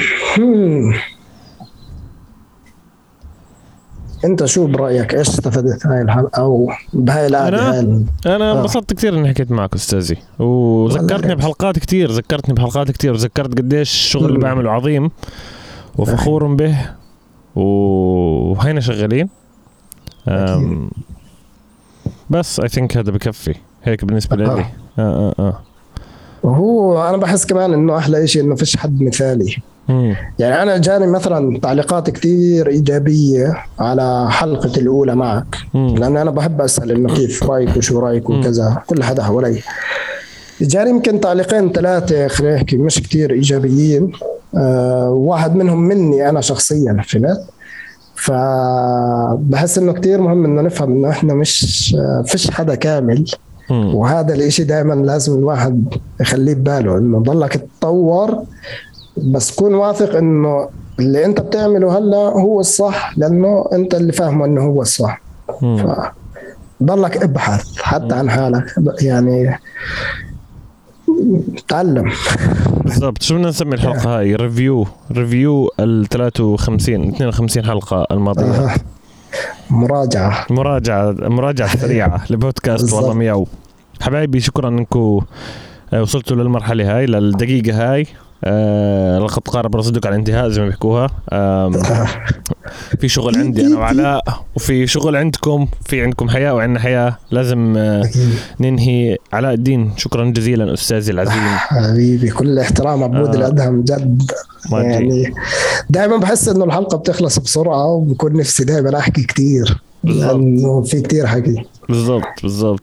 انت شو برأيك إيش استفدت هاي الحلقة أو بهاي القعدة أنا؟ هاي ال- أنا آه. انبسطت كثير إني حكيت معك أستاذي وذكرتني. بحلقات كثير ذكرتني بحلقات كثير وذكرت قديش الشغل اللي. بعمله عظيم وفخور به وهينا شغالين بس اي ثينك هذا بكفي. هيك بالنسبة لي آه. آه آه آه. وهو أنا بحس كمان إنه أحلى شيء إنه فيش حد مثالي. مم. يعني أنا جاني مثلا تعليقات كتير إيجابية على حلقة الأولى معك. مم. لأن أنا بحب أسأل إنه كيف رأيك وشو رأيك مم. وكذا. كل حدا حوالي. جاني يمكن تعليقين ثلاثة خلينا نحكي مش كتير إيجابيين. آه واحد منهم مني أنا شخصيا فهمت؟ فبحس إنه كتير مهم إنه نفهم إنه إحنا مش فيش حدا كامل. وهذا الإشي دائما لازم الواحد يخليه بباله. إنه ضلك تتطور بس كون واثق إنه اللي أنت بتعمله هلأ هو الصح لأنه أنت اللي فاهمه إنه هو الصح. ضلك ابحث حتى عن حالك. يعني تعلم. بالضبط. شو بدنا نسمي الحلقة هاي؟ review review ال 53 52 حلقة الماضية. آه. مراجعة. مراجعة مراجعة سريعة لبودكاست. والله مياو. حبايبي شكرا انكم وصلتوا للمرحلة هاي للدقيقة هاي. آه لقد قارب رصيدك على الانتهاء زي ما بيحكوها في شغل عندي أنا وعلاء وفي شغل عندكم في عندكم حياة وعندنا حياة لازم آه. ننهي علاء الدين شكرا جزيلا أستاذي العظيم حبيبي كل احترام عبود آه. الأدهم جد. يعني دائما بحس إنه الحلقة بتخلص بسرعة وبكون نفسي دائما أحكي كثير. لأنه في كثير حكي بالضبط بالضبط.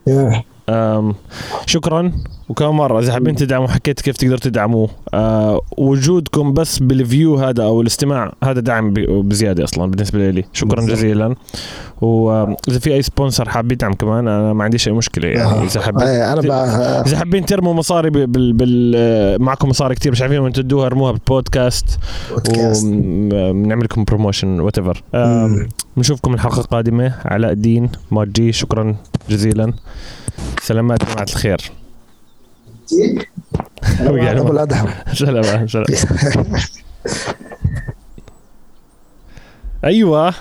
شكرا. وكمان مرة إذا حابين تدعموا حكيت كيف تقدر تدعموا أه وجودكم بس بالفيو هذا أو الاستماع هذا دعم ب- بزيادة أصلا بالنسبة لي. شكرا. جزيلا. وإذا في أي sponsor حاب يدعم كمان أنا ما عنديش أي مشكلة يعني. إذا حابين إيه، أنا إذا حابين ترموا مصاري بال, بال, معكم مصاري كتير مش عارفين وين تدوها ارموها بالبودكاست. بودكاست. ونعمل لكم promotion whatever. بنشوفكم الحلقة القادمة. علاء الدين ماجي شكرا جزيلا. سلامات يا جماعة الخير. وقع أبو أيوه.